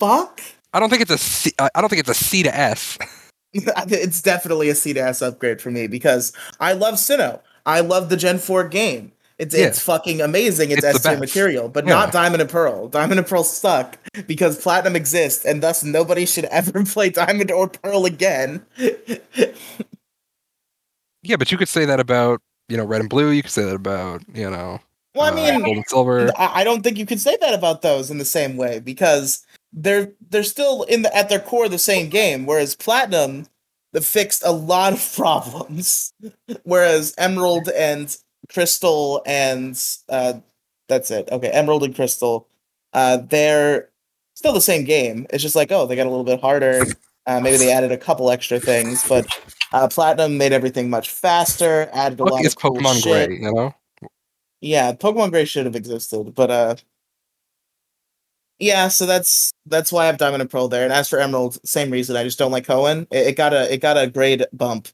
fuck? I don't think it's a C I don't think it's a C to S. it's definitely a C to S upgrade for me because I love Sinnoh. I love the Gen 4 game. It's Yeah. it's fucking amazing. It's, It's S tier material, but Yeah. not Diamond and Pearl. Diamond and Pearl suck because Platinum exists, and thus nobody should ever play Diamond or Pearl again. Yeah, but you could say that about you know red and blue. You could say that about you know well, I uh, mean, gold and silver. I don't think you could say that about those in the same way because they're they're still in the at their core the same game. Whereas Platinum, fixed a lot of problems, whereas Emerald and Crystal and uh, that's it. Okay, Emerald and Crystal, uh, they're still the same game. It's just like oh, they got a little bit harder. Uh, maybe they added a couple extra things, but uh, Platinum made everything much faster. Added a lot cool Pokemon shit. Gray? You know. Yeah, Pokemon Gray should have existed, but uh yeah, so that's that's why I have Diamond and Pearl there. And as for Emerald, same reason. I just don't like Hoenn. It, it got a it got a grade bump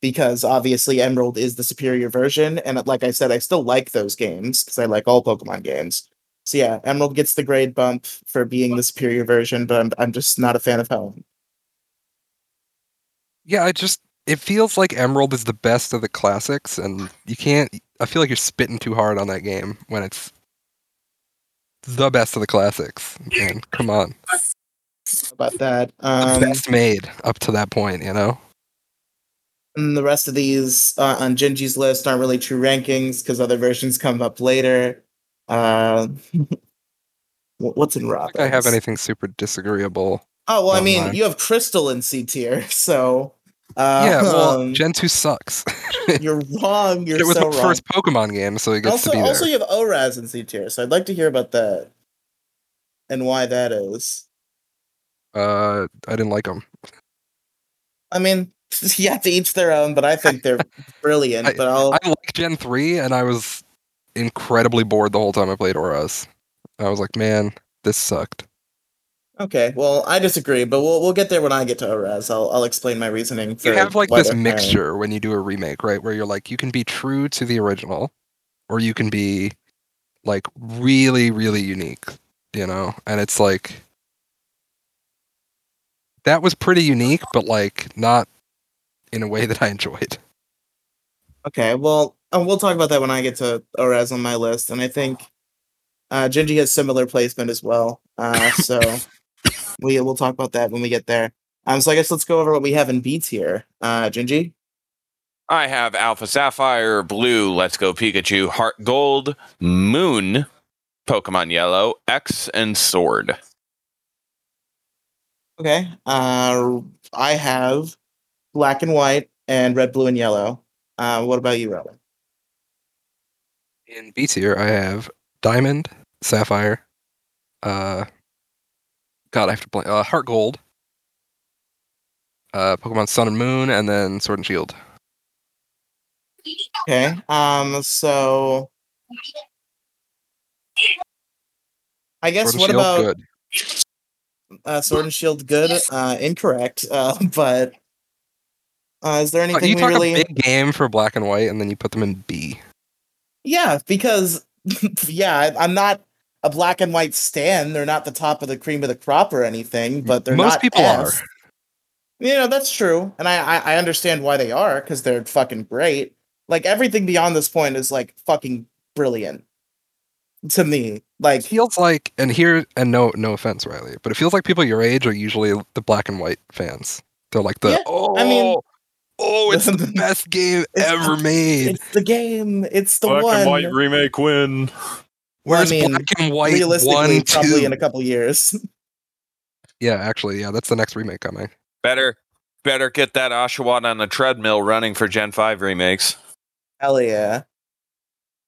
because obviously Emerald is the superior version, and like I said, I still like those games because I like all Pokemon games. So yeah, Emerald gets the grade bump for being the superior version, but I'm I'm just not a fan of Hoenn. Yeah, I just it feels like Emerald is the best of the classics, and you can't. I feel like you're spitting too hard on that game when it's the best of the classics. Man, come on, About that, the um, best made up to that point. You know. And the rest of these uh, on Gingy's list aren't really true rankings because other versions come up later. Uh, What's in I Robin's? don't think I have anything super disagreeable. Oh well, I mean, mine. you have Crystal in C tier, so uh, yeah, well, um, Gen 2 sucks. you're wrong. You're it was so the wrong. first Pokemon game, so it gets also, to be there. also, you have ORAS in C tier, so I'd like to hear about that and why that is. uh, I didn't like them. I mean, yeah, to each their own, but I think they're brilliant. but I'll I like Gen 3, and I was incredibly bored the whole time I played ORAS. I was like, man, this sucked. okay. Well, I disagree, but we'll we'll get there when I get to ORAS. I'll I'll explain my reasoning. For You have like this mixture when you do a remake, right? Where you're like, you can be true to the original, or you can be like really, really unique, you know? And it's like that was pretty unique, but like not in a way that I enjoyed. Okay, well, uh, we'll talk about that when I get to ORAS on my list, and I think uh, Gingy has similar placement as well. Uh, so we we'll talk about that when we get there. Um, so I guess let's go over what we have in B here. Uh, Gingy, I have Alpha Sapphire, Blue, Let's Go Pikachu, Heart Gold, Moon, Pokemon Yellow, X, and Sword. okay. Uh, I have Black and White and Red, Blue, and Yellow. Uh, what about you, Rowan? In B tier, I have Diamond, Sapphire, uh, God, I have to play uh, Heart Gold, uh, Pokemon Sun and Moon, and then Sword and Shield. Okay. Um. So I guess what Shield, about good. uh, Sword and Shield? Good. Uh, incorrect. Uh, but uh, is there anything you we talk really? a big game for Black and White, and then you put them in B. Yeah, because yeah, I'm not a black and white stan. They're not the top of the cream of the crop or anything, but they're Most not people are. You know that's true, and I I, I understand why they are because they're fucking great. Like everything beyond this point is like fucking brilliant to me. It Like feels like, and here, and no, no offense, Riley, but it feels like people your age are usually the Black and White fans. They're like the Yeah, oh, I mean- oh, it's the best game ever made. it's the game. It's the Black one. and White remake win. Well, I Where's mean, Black and White realistically, one, probably two? in a couple years. Yeah, actually, yeah, that's the next remake coming. Better, better get that Oshawott on the treadmill running for Gen 5 remakes. Hell yeah.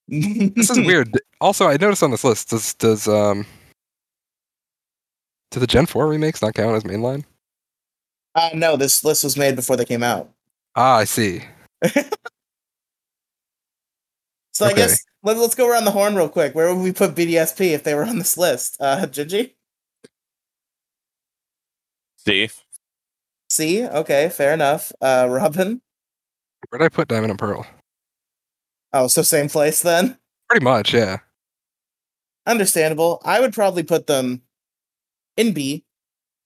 This is weird. Also, I noticed on this list, does does um, do the Gen Four remakes not count as mainline? Uh, no, this list was made before they came out. Ah, I see. So I guess let, let's go around the horn real quick. Where would we put BDSP if they were on this list? Uh, Gingy? See, C? Okay, fair enough. Uh, Robin? Where'd I put Diamond and Pearl? Oh, so same place then? Pretty much, yeah. Understandable. I would probably put them in B.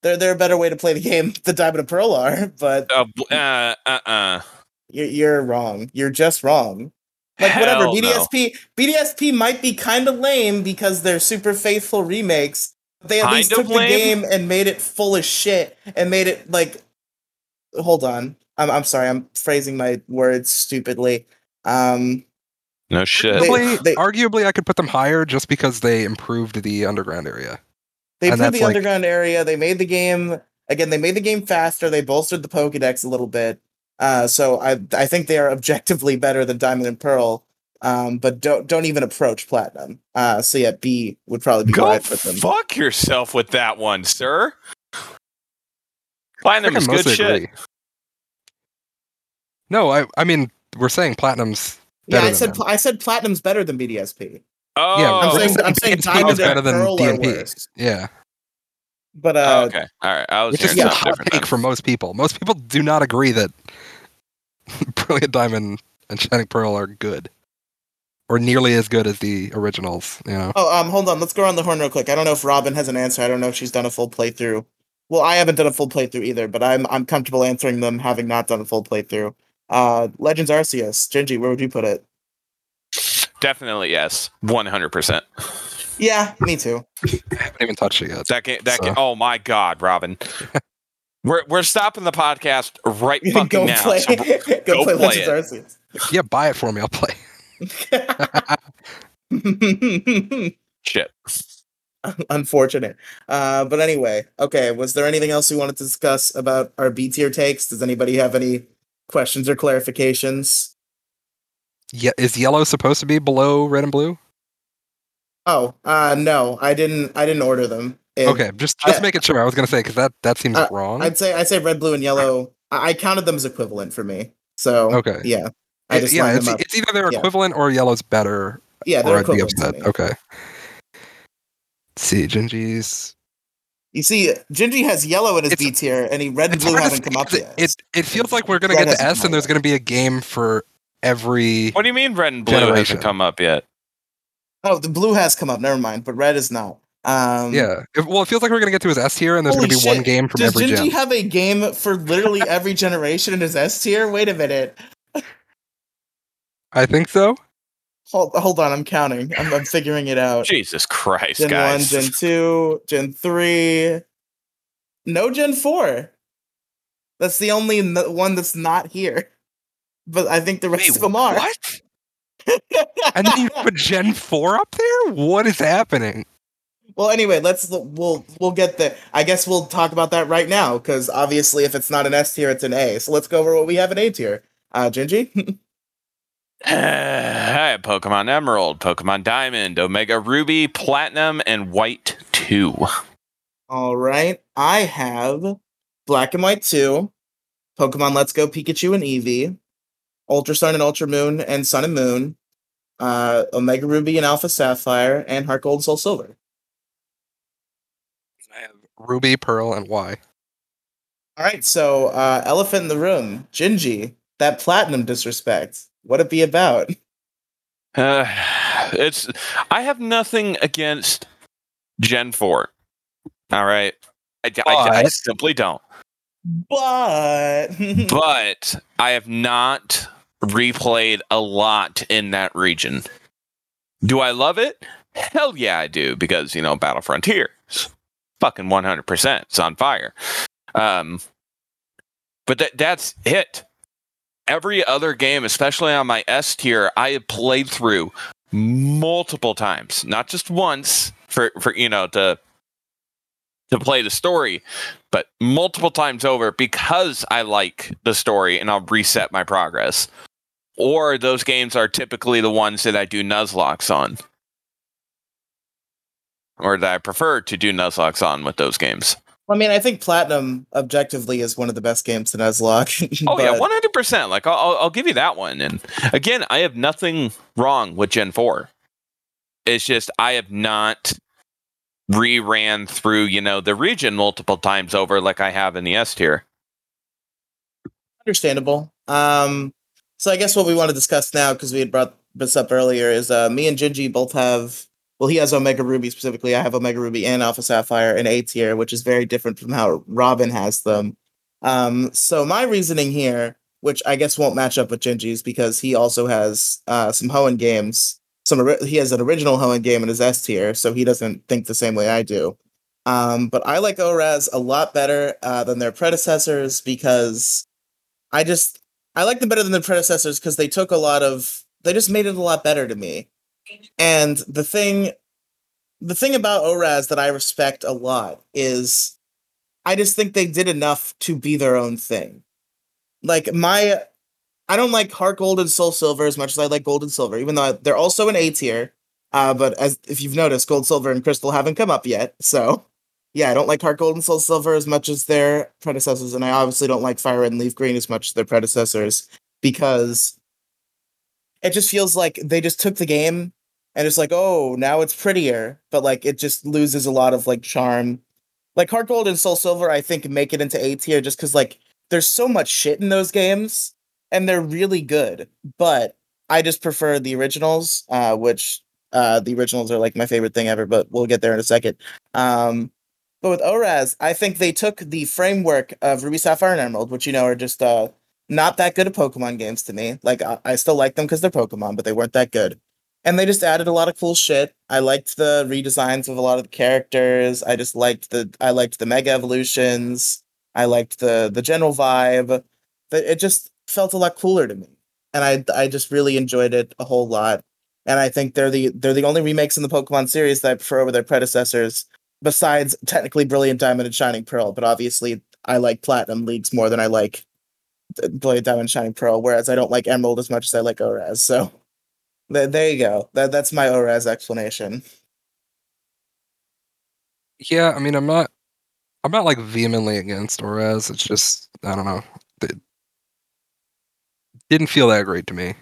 They're, they're a better way to play the game The Diamond and Pearl are, but uh, uh, uh, uh. you're, you're wrong. You're just wrong. Like whatever, Hell no. BDSP BDSP might be kind of lame because they're super faithful remakes. They at least took of the game and made it full of shit and made it like. Hold on, I'm I'm sorry, I'm phrasing my words stupidly. Um, No shit. They- they- arguably, I could put them higher just because they improved the underground area. They And improved that's the like- underground area. They made the game again. They made the game faster. They bolstered the Pokédex a little bit. Uh, so I I think they are objectively better than Diamond and Pearl. Um, but don't don't even approach Platinum. Uh, so yeah, B would probably be where Go I'd them. fuck yourself with that one, sir. Platinum I is can good mostly shit. agree. No, I I mean we're saying platinum's Yeah, I than said them. pl- I said platinum's better than BDSP. Oh, Yeah, I'm Oh, saying I'm saying DNP Diamond is better than Pearl are DNP. yeah, But Oh, uh, okay. All right. I was just is hearing a hot different. take then. for most people. Most people do not agree that Brilliant Diamond and Shining Pearl are good, or nearly as good as the originals. You know, oh um, hold on, let's go around the horn real quick. I don't know if Robin has an answer. I don't know if she's done a full playthrough. Well, I haven't done a full playthrough either, but I'm I'm comfortable answering them having not done a full playthrough. Uh, Legends Arceus, Gingy, where would you put it? Definitely yes. One hundred percent. Yeah, me too. I haven't even touched it yet. That game. That So- game. Oh my god, Robin. we're we're stopping the podcast right fucking go now. play, So- go, go play, play Legends Yeah, buy it for me. I'll play. Arceus. shit. unfortunate. Uh, but anyway, okay. Was there anything else we wanted to discuss about our B tier takes? Does anybody have any questions or clarifications? Yeah, is yellow supposed to be below red and blue? Oh, uh, no, I didn't. I didn't order them. It- Okay, just just I- making sure. I was gonna say because that that seems Uh, wrong. I'd say I'd say red, blue, and yellow. I, I counted them as equivalent for me. So Okay. yeah, I It- just yeah, it's, it's either they're Yeah. equivalent or yellow's better, Yeah, or they're I'd be equivalent. to upset. me. Okay. Let's see, Gingy's. You see, Gingy has yellow in his It's- B tier, and he red and blue haven't come up yet. It, it feels like we're gonna Red get to hasn't S and there's gonna be a game for every. What do you mean red and blue Generation. hasn't come up yet? oh, the blue has come up. Never mind, but red is not. Um, Yeah. It- well, it feels like we're gonna get to his S tier and there's gonna be one game from Does every Gingy gen. have a game for literally every generation in his S tier? Wait a minute. I think so. Hold, hold on, I'm counting. I'm, I'm figuring it out. Jesus Christ, Gen guys! 1, Gen 2, Gen 3. No Gen 4. That's the only n- one that's not here. But I think the rest Wait, of them are. What? And then you have a Gen Four up there. What is happening? well, anyway, let's we'll we'll get there. I guess we'll talk about that right now because obviously, if it's not an S tier, it's an A. So let's go over what we have in A tier. Uh, Gingy. I have Pokemon Emerald, Pokemon Diamond, Omega Ruby, Platinum, and White 2. All right, I have Black and White 2, Pokemon Let's Go Pikachu and Eevee, Ultra Sun and Ultra Moon and Sun and Moon, uh, Omega Ruby and Alpha Sapphire, and Heart Gold and Soul Silver. I have Ruby, Pearl, and Y. All right, so uh, Elephant in the Room, Gingy, that Platinum disrespect. What'd it be about? Uh, it's I have nothing against Gen 4. All right. I, I- I simply don't. But But I have not replayed a lot in that region. Do I love it? Hell yeah, I do because you know Battle Frontier, fucking one hundred percent. It's on fire. Um, but that that's it. Every other game, especially on my S tier, I have played through multiple times, not just once for for you know to to play the story, but multiple times over because I like the story and I'll reset my progress. Or those games are typically the ones that I do Nuzlockes on. Or that I prefer to do Nuzlockes on with those games. I mean, I think Platinum objectively is one of the best games to Nuzlocke. Oh yeah, one hundred percent. Like I'll, I'll I'll give you that one. And again, I have nothing wrong with Gen Four. It's just I have not reran through you know the region multiple times over like I have in the S tier. understandable. Um, so I guess what we want to discuss now, because we had brought this up earlier, is uh, me and Gingy both have. Well, he has Omega Ruby specifically. I have Omega Ruby and Alpha Sapphire in A tier, which is very different from how Robin has them. Um, so my reasoning here, which I guess won't match up with Gingy's, because he also has uh, some Hoenn games. Some he has an original Hoenn game in his S tier, so he doesn't think the same way I do. Um, but I like ORAS a lot better uh, than their predecessors because I just I like them better than the predecessors because they took a lot of they just made it a lot better to me. And the thing the thing about ORAS that I respect a lot is I just think they did enough to be their own thing. Like my I don't like Heart Gold and Soul Silver as much as I like Gold and Silver, even though they're also an A tier. Uh, but as if you've noticed, Gold, Silver, and Crystal haven't come up yet. So yeah, I don't like Heart Gold and Soul Silver as much as their predecessors, and I obviously don't like Fire and Leaf Green as much as their predecessors because it just feels like they just took the game and it's like, oh, now it's prettier, but like it just loses a lot of like charm. Like Heart Gold and Soul Silver, I think make it into A tier just because like there's so much shit in those games and they're really good, but I just prefer the originals, uh, which uh, the originals are like my favorite thing ever, but we'll get there in a second. Um, but with ORAS, I think they took the framework of Ruby Sapphire and Emerald, which you know are just uh not that good at Pokemon games to me. Like I, I still like them because they're Pokemon, but they weren't that good. And they just added a lot of cool shit. I liked the redesigns of a lot of the characters. I just liked the I liked the Mega Evolutions. I liked the the general vibe. That it just felt a lot cooler to me, and I I just really enjoyed it a whole lot. and I think they're the they're the only remakes in the Pokemon series that I prefer over their predecessors. Besides technically Brilliant Diamond and Shining Pearl, but obviously I like Platinum Leagues more than I like th- Brilliant Diamond and Shining Pearl, whereas I don't like Emerald as much as I like ORAS. So th- there you go. That that's my ORAS explanation. Yeah, I mean, I'm not, I'm not like vehemently against ORAS. It's just, I don't know, didn't feel that great to me.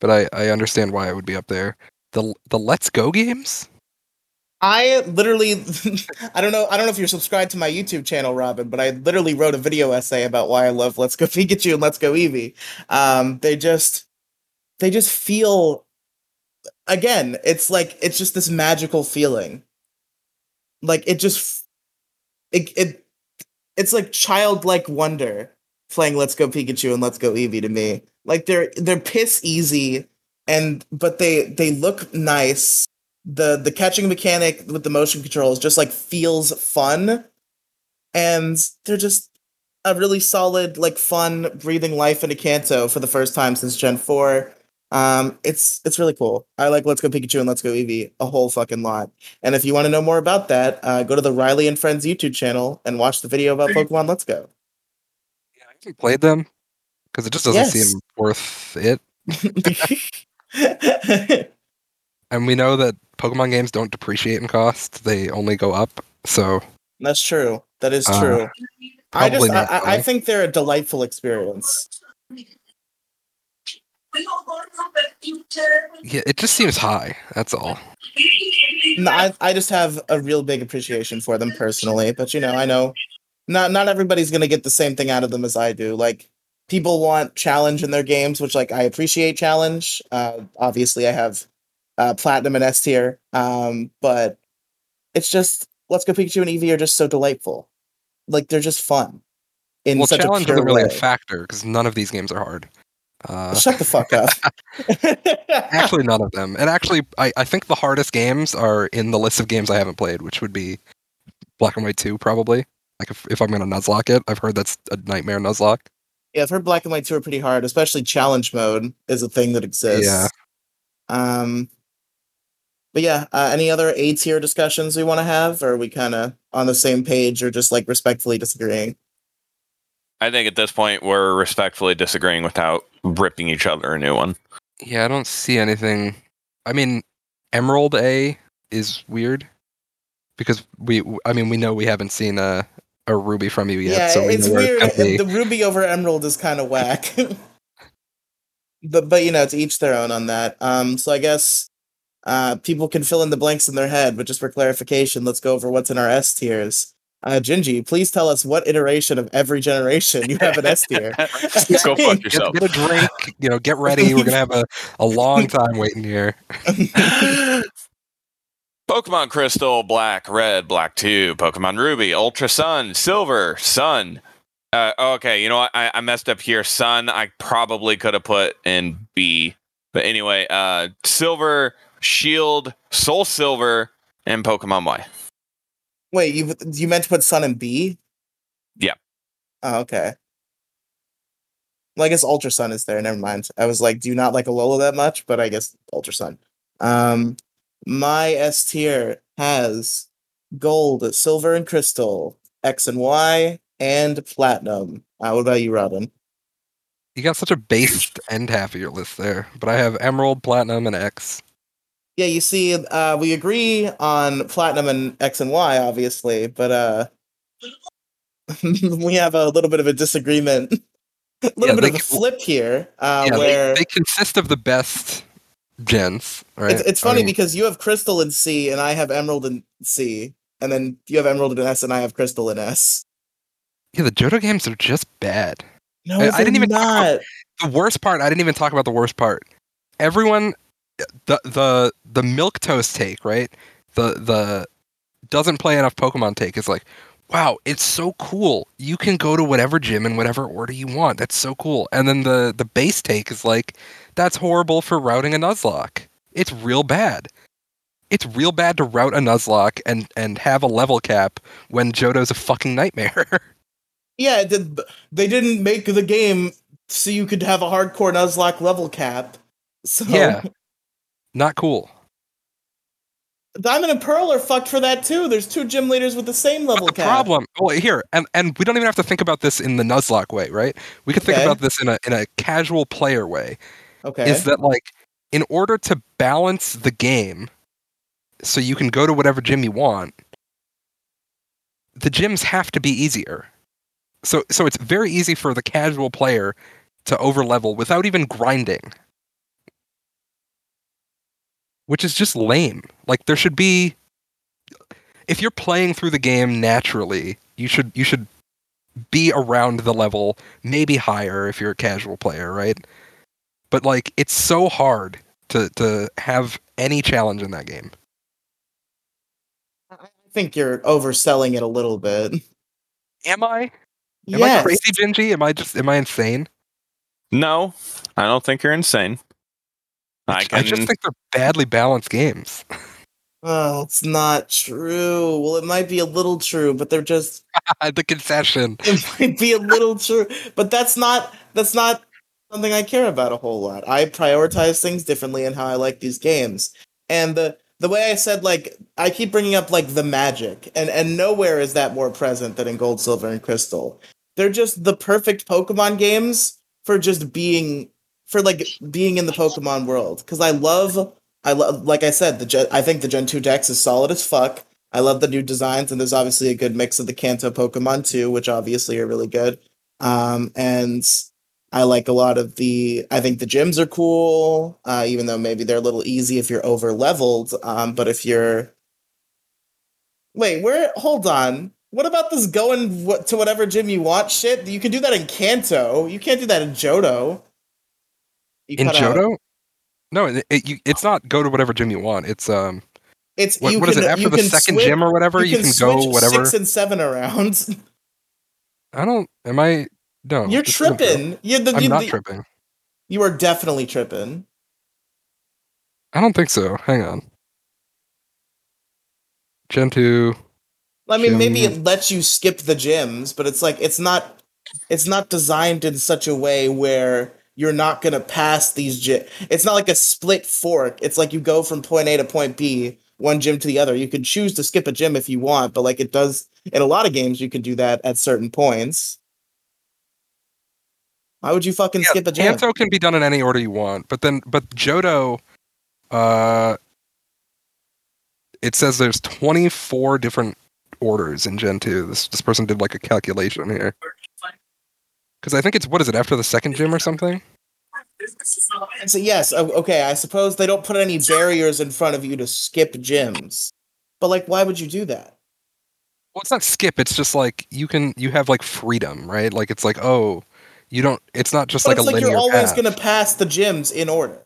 But I, I understand why it would be up there. The the Let's Go games. I literally, I don't know, I don't know if you're subscribed to my YouTube channel, Robin, but I literally wrote a video essay about why I love Let's Go Pikachu and Let's Go Eevee. Um, they just, they just feel, again, it's like it's just this magical feeling. Like it just, it it, it's like childlike wonder playing Let's Go Pikachu and Let's Go Eevee to me. Like they're they're piss easy, and but they they look nice. The the catching mechanic with the motion controls just like feels fun. And they're just a really solid like fun breathing life into kanto for the first time since gen 4 um it's it's really cool. I like let's go pikachu and let's go eevee a whole fucking lot. And if you want to know more about that uh, go to the riley and friends youtube channel and watch the video about pokemon let's go Yeah, played them because it just doesn't Yes. seem worth it. And we know that Pokemon games don't depreciate in cost; they only go up. So that's true that is Uh, true i just I, I, I think they're a delightful experience yeah, it just seems high. That's all. No, I, I just have a real big appreciation for them personally, but you know, I know not not everybody's gonna get the same thing out of them as I do. Like people want challenge in their games, which like I appreciate challenge. Uh, obviously, I have uh, platinum and S tier, um, but it's just Let's Go Pikachu and Eevee are just so delightful. Like they're just fun in well, such challenge a isn't really way. a factor because none of these games are hard. Uh, Shut the fuck up. actually, none of them. And actually, I, I think the hardest games are in the list of games I haven't played, which would be Black and White Two, probably. Like if, if I'm gonna nuzlocke it, I've heard that's a nightmare nuzlocke. Yeah, I've heard Black and White 2 are pretty hard, especially challenge mode is a thing that exists. Yeah. Um but yeah, uh, any other A tier discussions we want to have? Or are we kind of on the same page or just like respectfully disagreeing? I think at this point we're respectfully disagreeing without ripping each other a new one. Yeah, I don't see anything. I mean, Emerald A is weird because we. I mean, we know we haven't seen a a Ruby from you yet, yeah, so we it's weird. it's. The Ruby over Emerald is kind of whack. but but you know, to each their own on that. Um so I guess uh people can fill in the blanks in their head, but just for clarification, let's go over what's in our S tiers. Uh Gingy, please tell us what iteration of every generation you have an S tier. Go fuck Get, yourself. get a drink, you know, get ready. We're gonna have a, a long time waiting here. Pokemon Crystal, Black, Red, Black 2, Pokemon Ruby, Ultra Sun, Silver, Sun. Uh, okay, you know what? I, I messed up here. Sun, I probably could have put in B. But anyway, uh, Silver, Shield, Soul Silver, and Pokemon Y. Wait, you you meant to put Sun and B? Yeah. Oh, okay. Well, I guess Ultra Sun is there. Never mind. I was like, do you not like Alola that much? But I guess Ultra Sun. Um, my S tier has gold, silver, and crystal, X and Y, and platinum. Uh, what about you, Robin? You got such a based end half of your list there, but I have Emerald, Platinum, and X. Yeah, you see, uh, we agree on platinum and X and Y, obviously, but uh, we have a little bit of a disagreement, a little Yeah, bit of a flip here, uh, yeah, where they, they consist of the best right? it's, it's I funny mean, because you have crystal in C and I have emerald in C, and then you have emerald in S and I have crystal in S. yeah, the Johto games are just bad. No, I- I didn't even not. the worst part i didn't even talk about the worst part everyone the the the milk toast take right the the doesn't play enough pokemon take is like wow it's so cool you can go to whatever gym in whatever order you want that's so cool and then the the base take is like that's horrible for routing a nuzlocke it's real bad it's real bad to route a nuzlocke and and have a level cap when johto's a fucking nightmare Yeah, did, they didn't make the game so you could have a hardcore Nuzlocke level cap. So Yeah. Not cool. Diamond and Pearl are fucked for that too. There's two gym leaders with the same level But the cap. problem, oh, well, here, and, and we don't even have to think about this in the Nuzlocke way, right? We could think Okay. about this in a in a casual player way. Okay. Is that like in order to balance the game, so you can go to whatever gym you want, the gyms have to be easier. So so it's very easy for the casual player to overlevel without even grinding. Which is just lame. Like there should be if you're playing through the game naturally, you should you should be around the level, maybe higher if you're a casual player, right? But like it's so hard to to have any challenge in that game. I think you're overselling it a little bit. Am I? Am yes. I crazy, Gingy? Am I just am I insane? No, I don't think you're insane. I can. I just think they're badly balanced games. Oh, it's not true. Well, it might be a little true, but they're just the concession. it might be a little true, but that's not that's not something I care about a whole lot. I prioritize things differently in how I like these games. And the the way I said like I keep bringing up like the magic and and nowhere is that more present than in Gold, Silver and Crystal. They're just the perfect Pokemon games for just being for like being in the Pokemon world cuz I love I love like I said the Gen, I think the Gen 2 Dex is solid as fuck. I love the new designs, and there's obviously a good mix of the Kanto Pokemon too, which obviously are really good. Um, and I like a lot of the. I think the gyms are cool, uh, even though maybe they're a little easy if you're over leveled. Um, but if you're, wait, where? Hold on. What about this going to whatever gym you want shit? You can do that in Kanto. You can't do that in Johto. You In Johto? No, it, it, you, it's not go to whatever gym you want. It's um It's what, you what is can, it after you the second switch- gym or whatever you, can, go whatever. six and seven around. I don't am I no. You're this isn't true. tripping. You're the, I'm you, not the- tripping. You are definitely tripping. I don't think so. Hang on. Gen 2. I mean, maybe it lets you skip the gyms, but it's like it's not it's not designed in such a way where you're not gonna pass these gym. It's not like a split fork. It's like you go from point A to point B, one gym to the other. You can choose to skip a gym if you want, but like it does in a lot of games, you can do that at certain points. Why would you fucking skip a gym? Kanto can be done in any order you want, but then but Johto uh it says there's 24 different orders in Gen 2. This this person did like a calculation here. Cuz I think it's what is it after the second gym or something? And so yes, okay, I suppose they don't put any barriers in front of you to skip gyms. But like why would you do that? Well, it's not skip, it's just like you can you have like freedom, right? Like it's like, oh, you don't it's not just But like it's a like you're always path. going to pass the gyms in order.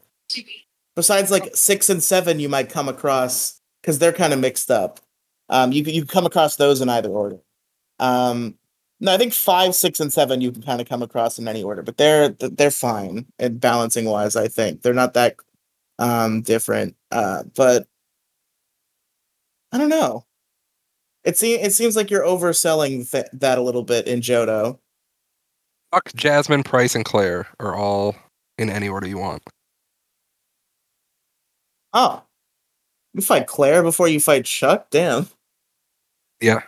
Besides, like six and seven, you might come across because they're kind of mixed up. Um, you you come across those in either order. Um, no, I think five, six, and seven you can kind of come across in any order, but they're they're fine and balancing wise. I think they're not that um different. Uh, but I don't know. It seems it seems like you're overselling th- that a little bit in Johto. Fuck Jasmine, Pryce, and Clair are all in any order you want. Oh. You fight Clair before you fight Chuck? Damn. Yeah.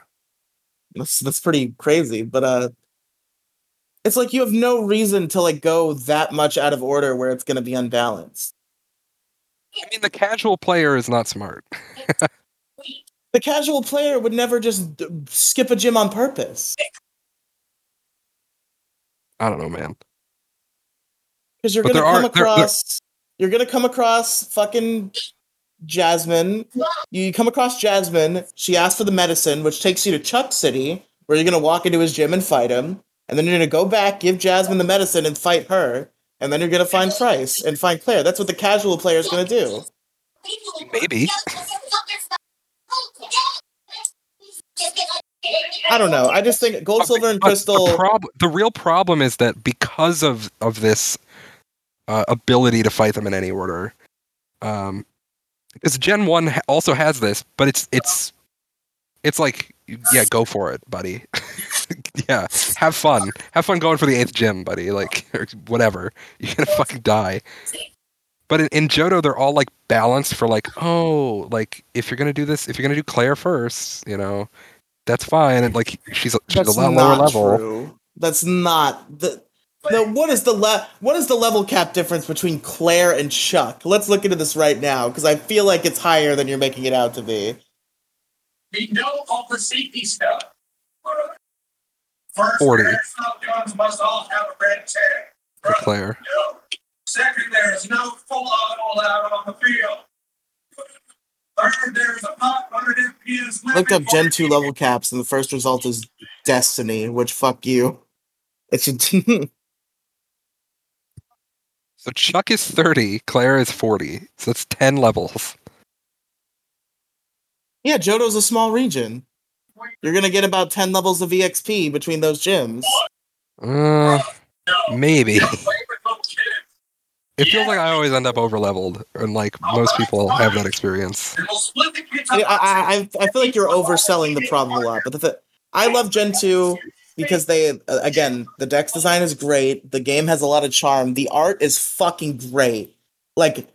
That's that's pretty crazy. But uh it's like you have no reason to like go that much out of order where it's gonna be unbalanced. I mean, the casual player is not smart. The casual player would never just d- skip a gym on purpose. I don't know, man. Because you're gonna come are- there- there- across you're gonna come across fucking Jasmine. You come across Jasmine, she asks for the medicine, which takes you to Chuck City, where you're gonna walk into his gym and fight him, and then you're gonna go back, give Jasmine the medicine and fight her, and then you're gonna find Pryce and find Clair. That's what the casual player is gonna do. Maybe. I don't know. I just think Gold, But- Silver, and but Crystal. The, prob- the real problem is that because of of this uh, ability to fight them in any order, um, because Gen One also has this, but it's it's it's like yeah, go for it, buddy. yeah, have fun, have fun going for the eighth gym, buddy. Like or whatever, you're gonna fucking die. But in, in Johto, they're all like balanced for like, oh, like if you're gonna do this, if you're gonna do Clair first, you know, that's fine. And like she's a- she's That's a lot lower level. true. That's not the. The, what is the le- what is the level cap difference between Clair and Chuck? Let's look into this right now because I feel like it's higher than you're making it out to be. We know all the safety stuff. First, 40. airsoft guns must all have a red tag. for Clair. No. Second, there is no full auto allowed on the field. Third, there is a 500 FPS limit. Looked up Gen two level caps and the first result is Destiny, which fuck you. It should. So Chuck is 30, Clair is 40. So that's 10 levels. yeah, Johto's a small region. You're gonna get about ten levels of EXP between those gyms. Uh, maybe. You play with little kids. It feels like I always end up over leveled, and like most people have that experience. And we'll split the kids I. I, I, I feel like you're overselling the problem a lot, but the th- I love Gen 2 because they, uh, again, the dex design is great. The game has a lot of charm. The art is fucking great. Like,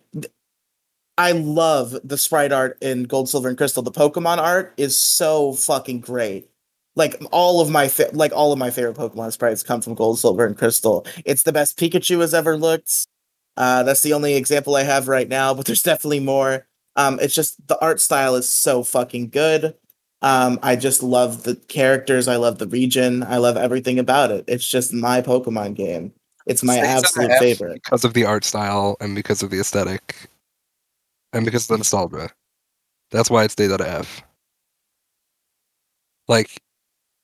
I love the sprite art in Gold, Silver, and Crystal. The Pokemon art is so fucking great. Like all of my fa- like all of my favorite Pokemon sprites come from Gold, Silver, and Crystal. It's the best Pikachu has ever looked. Uh, that's the only example I have right now, but there's definitely more. Um, it's just the art style is so fucking good. Um, I just love the characters. I love the region. I love everything about it. It's just my Pokemon game. It's my Stays absolute favorite. because of the art style and because of the aesthetic and because of the nostalgia. That's why it stays at F. Like,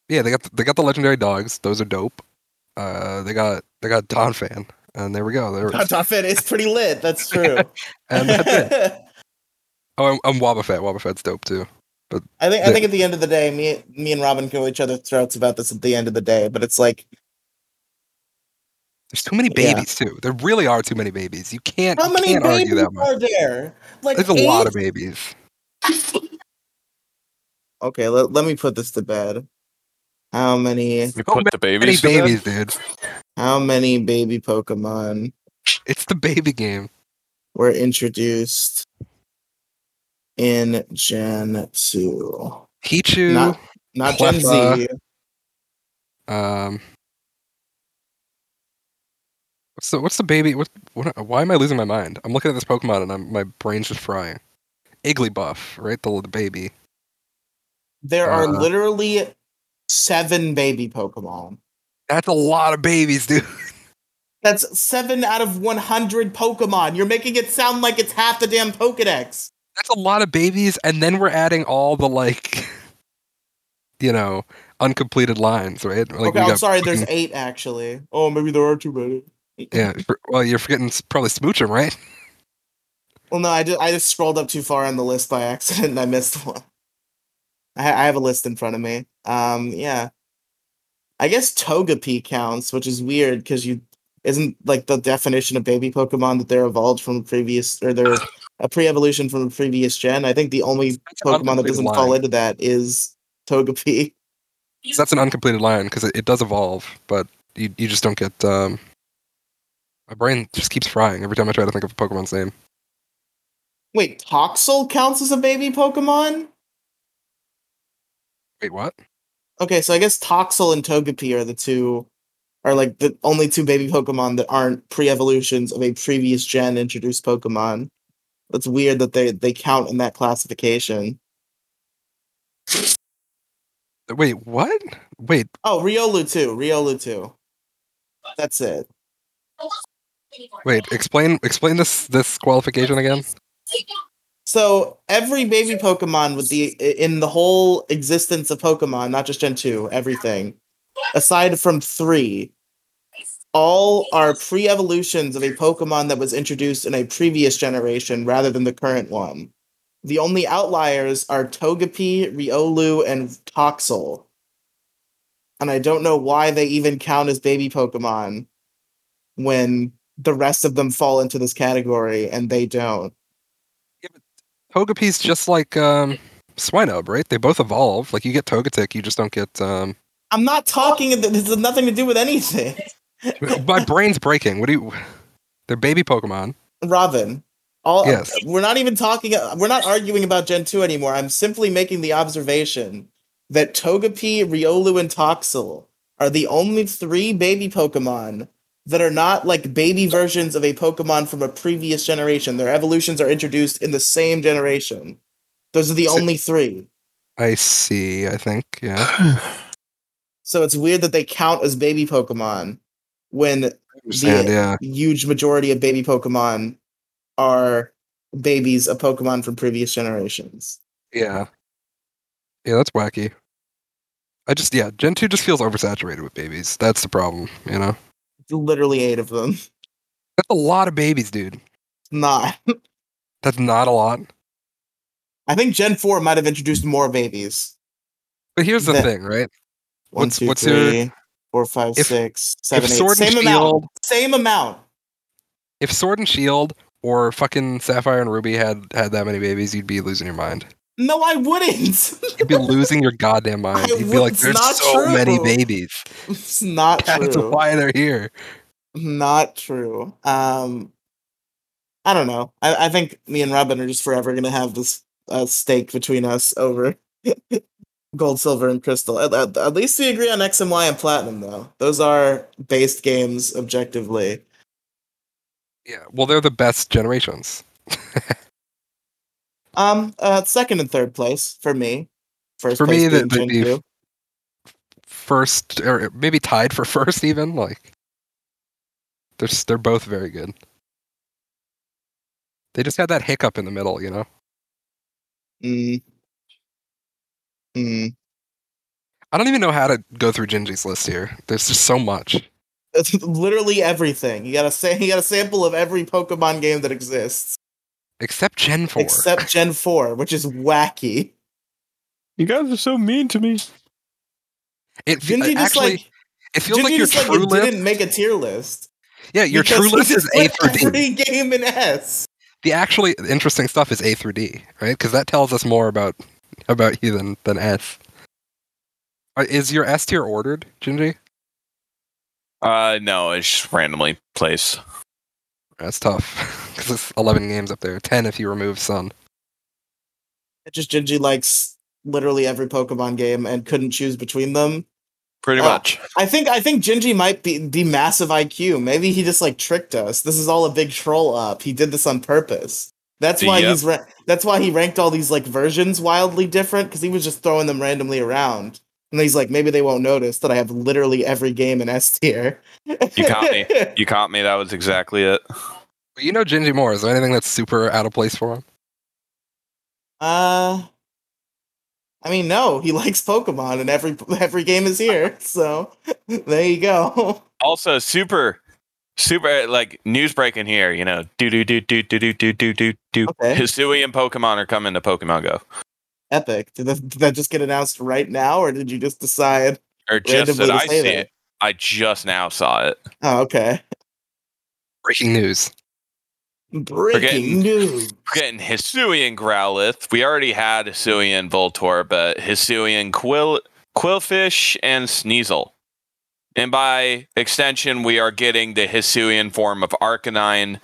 yeah, they got the, they got the legendary dogs. Those are dope. Uh, they got they got Donphan, and there we go. There, fan is pretty lit. That's true. and that's it. Oh, I'm Wobbuffet. Wobbuffet's dope too. I think I think at the end of the day, me me and Robin go each other's throats about this at the end of the day. But it's like, There's too many Yeah. babies too. There really are too many babies. You can't. how many can't argue babies that much. are there? Like There's a lot of babies. Okay, let, let me put this to bed. How many You So put the babies. to bed? babies, dude. how many baby Pokemon It's the baby game. were introduced in Gen 2? Pichu. Not not Gen Z. Um, what's the what's the baby? What, what? Why am I losing my mind? I'm looking at this Pokemon and I'm, my brain's just frying. Igglybuff, right? The, the baby. There are Uh. literally seven baby Pokemon. That's a lot of babies, dude. That's seven out of 100 Pokemon. You're making it sound like it's half the damn Pokedex. That's a lot of babies, and then we're adding all the like, you know, uncompleted lines, right? Like okay, I'm sorry, there's eight actually. Oh, maybe there are too many. yeah. Well, you're forgetting probably Smoochum, right? Well, no, I just, I just scrolled up too far on the list by accident and I missed one. I, I have a list in front of me. Um, yeah. I guess Togepi counts, which is weird because you isn't like the definition of baby Pokemon that they're evolved from previous or they're a pre-evolution from a previous gen. I think the only That's Pokemon that doesn't line. fall into that is Togepi. That's an uncompleted line because it, it does evolve, but you you just don't get. um My brain just keeps frying every time I try to think of a Pokemon's name. Wait, Toxel counts as a baby Pokemon? Wait, what? Okay, so I guess Toxel and Togepi are the two, are like the only two baby Pokemon that aren't pre-evolutions of a previous gen introduced Pokemon. That's weird that they they count in that classification. Wait, what? Wait, Oh, Riolu too. Riolu too. That's it. wait. Explain explain this this qualification again. So every baby Pokemon with the in the whole existence of Pokemon, not just Gen two, everything, aside from three, all are pre-evolutions of a Pokemon that was introduced in a previous generation rather than the current one. The only outliers are Togepi, Riolu, and Toxel. And I don't know why they even count as baby Pokemon when the rest of them fall into this category and they don't. Togepi's just like um Swinub, right? They both evolve. Like you get Togetic, you just don't get. um I'm not talking. This has nothing to do with anything. My brain's breaking. What do you? They're baby Pokemon. Robin. All Yes. we're not even talking. We're not arguing about Gen two anymore. I'm simply making the observation that Togepi, Riolu, and Toxel are the only three baby Pokemon that are not like baby versions of a Pokemon from a previous generation. Their evolutions are introduced in the same generation. Those are the So- only three. I see. I think. Yeah. So it's weird that they count as baby Pokemon when the Yeah. huge majority of baby Pokemon are babies of Pokemon from previous generations. Yeah. Yeah, that's wacky. I just yeah, Gen 2 just feels oversaturated with babies. That's the problem, you know. Literally eight of them. That's a lot of babies, dude. Not. That's not a lot. I think Gen 4 might have introduced more babies. But here's the That- thing, right? One, What's- two, what's your- three, four, five, If- six, seven, if. Sword Same amount. Same amount. if Sword and Shield or fucking Sapphire and Ruby had had that many babies, you'd be losing your mind. No, I wouldn't. You'd be losing your goddamn mind. I You'd be like, "There's not so many babies. it's not That's true. why they're here." Not true. Um, I don't know. I, I think me and Robin are just forever gonna have this uh, stake between us over gold, silver, and crystal. At, at, at least we agree on X and Y and platinum, though. Those are based games objectively. Yeah. Well, they're the best generations. Um, uh, second and third place for me. First For me, the- being the- the First, or maybe tied for first, even like. They're they're both very good. They just had that hiccup in the middle, you know. Mm. Mm. I don't even know how to go through Gingy's list here. There's just so much. It's literally everything. You gotta say you got a sample of every Pokemon game that exists, Except Gen 4. except Gen Four, which is wacky. You guys are so mean to me. it, fe- Gingy just actually, like it feels like Gingy your just like true it list. didn't make a tier list. Yeah, your because true he list is A put through D. Every game in S. The actually interesting stuff is A through D, right? Because that tells us more about about you than than S. Uh, Is your S tier ordered, Gingy? Uh, no, it's just randomly placed. That's tough because it's 11 games up there, 10 if you remove Sun. It just Gingy likes literally every Pokemon game and couldn't choose between them. Pretty Oh. much. I think I think Gingy might be be massive IQ. Maybe he just like tricked us. This is all a big troll up. He did this on purpose. That's why Yep. he's ra- that's why he ranked all these like versions wildly different because he was just throwing them randomly around. And he's like, maybe they won't notice that I have literally every game in S tier. You caught me. You caught me. That was exactly it. But you know Gingy Moore. Is there anything that's super out of place for him? Uh, I mean, no, he likes Pokemon, and every every game is here. So there you go. Also, super, super like news breaking here. You know, do do do do do do do do do do. Okay. Hisuian Pokemon are coming to Pokemon Go, Epic. Did that, did that just get announced right now, or did you just decide? or just that I see that. it. I just now saw it. Oh, okay. Breaking news. Breaking getting- news. We're getting Hisuian Growlithe. We already had Hisuian Voltorb, but Hisuian Quill Qwilfish and Sneasel. And by extension, we are getting the Hisuian form of Arcanine,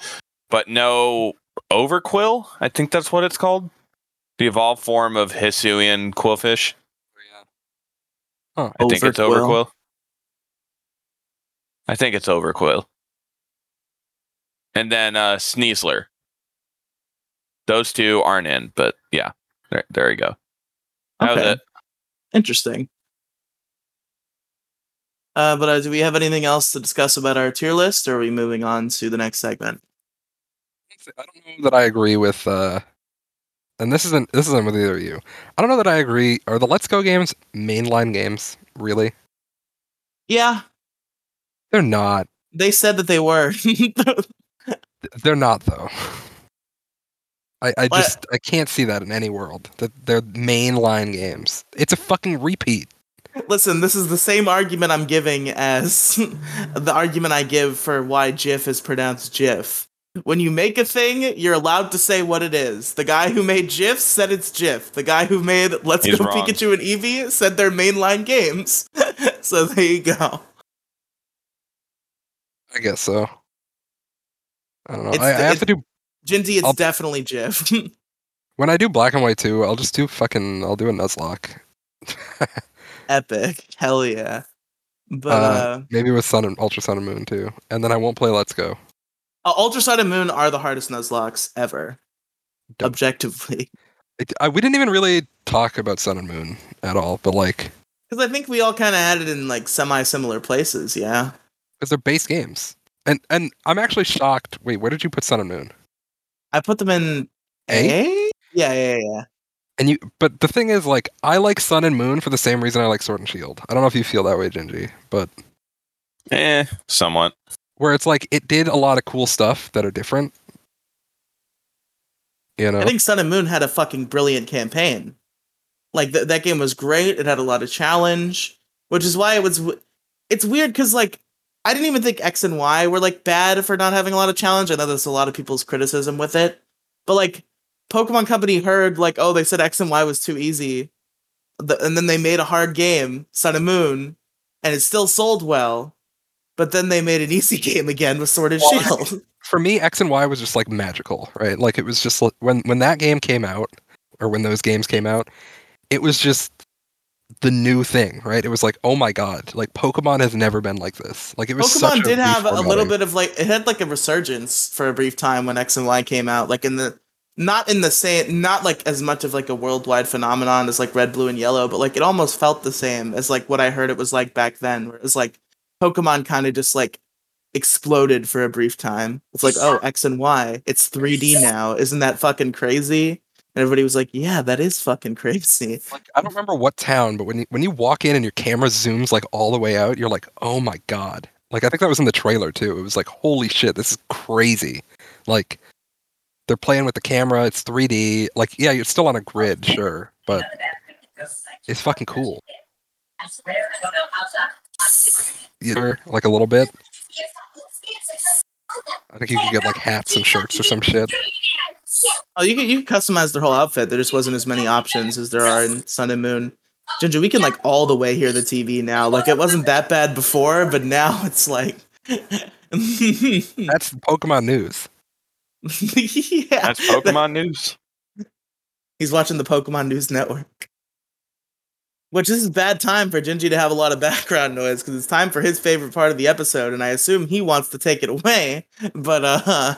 but no Overqwil. I think that's what it's called. The evolved form of Hisuian Qwilfish. Huh. I think it's Overqwil. Overqwil. I think it's Overqwil. And then uh Sneasler. Those two aren't in, but yeah. There, there you go. That was it. Interesting. Uh, but uh, do we have anything else to discuss about our tier list, or are we moving on to the next segment? I don't know that I agree with. uh And this isn't this isn't with either of you. I don't know that I agree. Are the Let's Go games mainline games? Really? Yeah, They're not. they said that they were. They're not though. I, I What? just I can't see that in any world. That they're mainline games. It's a fucking repeat. Listen, this is the same argument I'm giving as the argument I give for why GIF is pronounced GIF. When you make a thing, you're allowed to say what it is. The guy who made GIF said it's GIF. The guy who made Let's He's Go wrong. Pikachu and Eevee said they're mainline games. so there you go. I guess so. I don't know. It's I, I have to do Gingy, it's I'll- definitely Jif. When I do black and white too, I'll just do fucking. I'll do a Nuzlocke. Epic. Hell yeah. But Uh, uh, Maybe with Sun and Ultra Sun and Moon too, and then I won't play Let's Go. uh, Ultra Sun and Moon are the hardest Nuzlockes ever. Objectively. It, I, we didn't even really talk about Sun and Moon at all, but like, Because I think we all kind of had it in like semi similar places, yeah. because they're base games, and and I'm actually shocked. Wait, where did you put Sun and Moon? I put them in A? A? Yeah, yeah, yeah. And you, but the thing is, like, I like Sun and Moon for the same reason I like Sword and Shield. I don't know if you feel that way, Gingy, but Eh, somewhat. where it's like it did a lot of cool stuff that are different. You know, I think Sun and Moon had a fucking brilliant campaign. Like th- that game was great. It had a lot of challenge, which is why it was. W- it's weird because like I didn't even think X and Y were like bad for not having a lot of challenge. I know there's a lot of people's criticism with it, but like Pokemon Company heard like oh they said X and Y was too easy, The- and then they made a hard game Sun and Moon, and it still sold well. But then they made an easy game again with Sword and Well, Shield. for me, X and Y was just like magical, right? Like it was just when when that game came out, or when those games came out, it was just the new thing, right? It was like, oh my god, like Pokemon has never been like this. Like it was such Pokemon did have a little bit of like it had like a resurgence for a brief time when X and Y came out, like in the not in the same not like as much of like a worldwide phenomenon as like red, blue, and yellow, but like it almost felt the same as like what I heard it was like back then, where it was like Pokemon kind of just like exploded for a brief time. It's like, oh, X and Y, it's 3D now. Isn't that fucking crazy? And everybody was like, yeah, that is fucking crazy. Like I don't remember what town, but when you when you walk in and your camera zooms like all the way out, you're like, oh my god. Like I think that was in the trailer too. It was like, holy shit, this is crazy. Like they're playing with the camera, it's 3D. Like yeah, you're still on a grid, sure, but it's fucking cool. You know, like a little bit. I think you could get like hats and shirts or some shit. Oh, you can you can customize their whole outfit. There just wasn't as many options as there are in Sun and Moon. Ginger, we can like all the way hear the TV now. Like it wasn't that bad before, but now it's like That's Pokemon news. yeah. That's Pokemon news. He's watching the Pokemon News Network. Which this is bad time for Gingy to have a lot of background noise because it's time for his favorite part of the episode, and I assume he wants to take it away. But uh,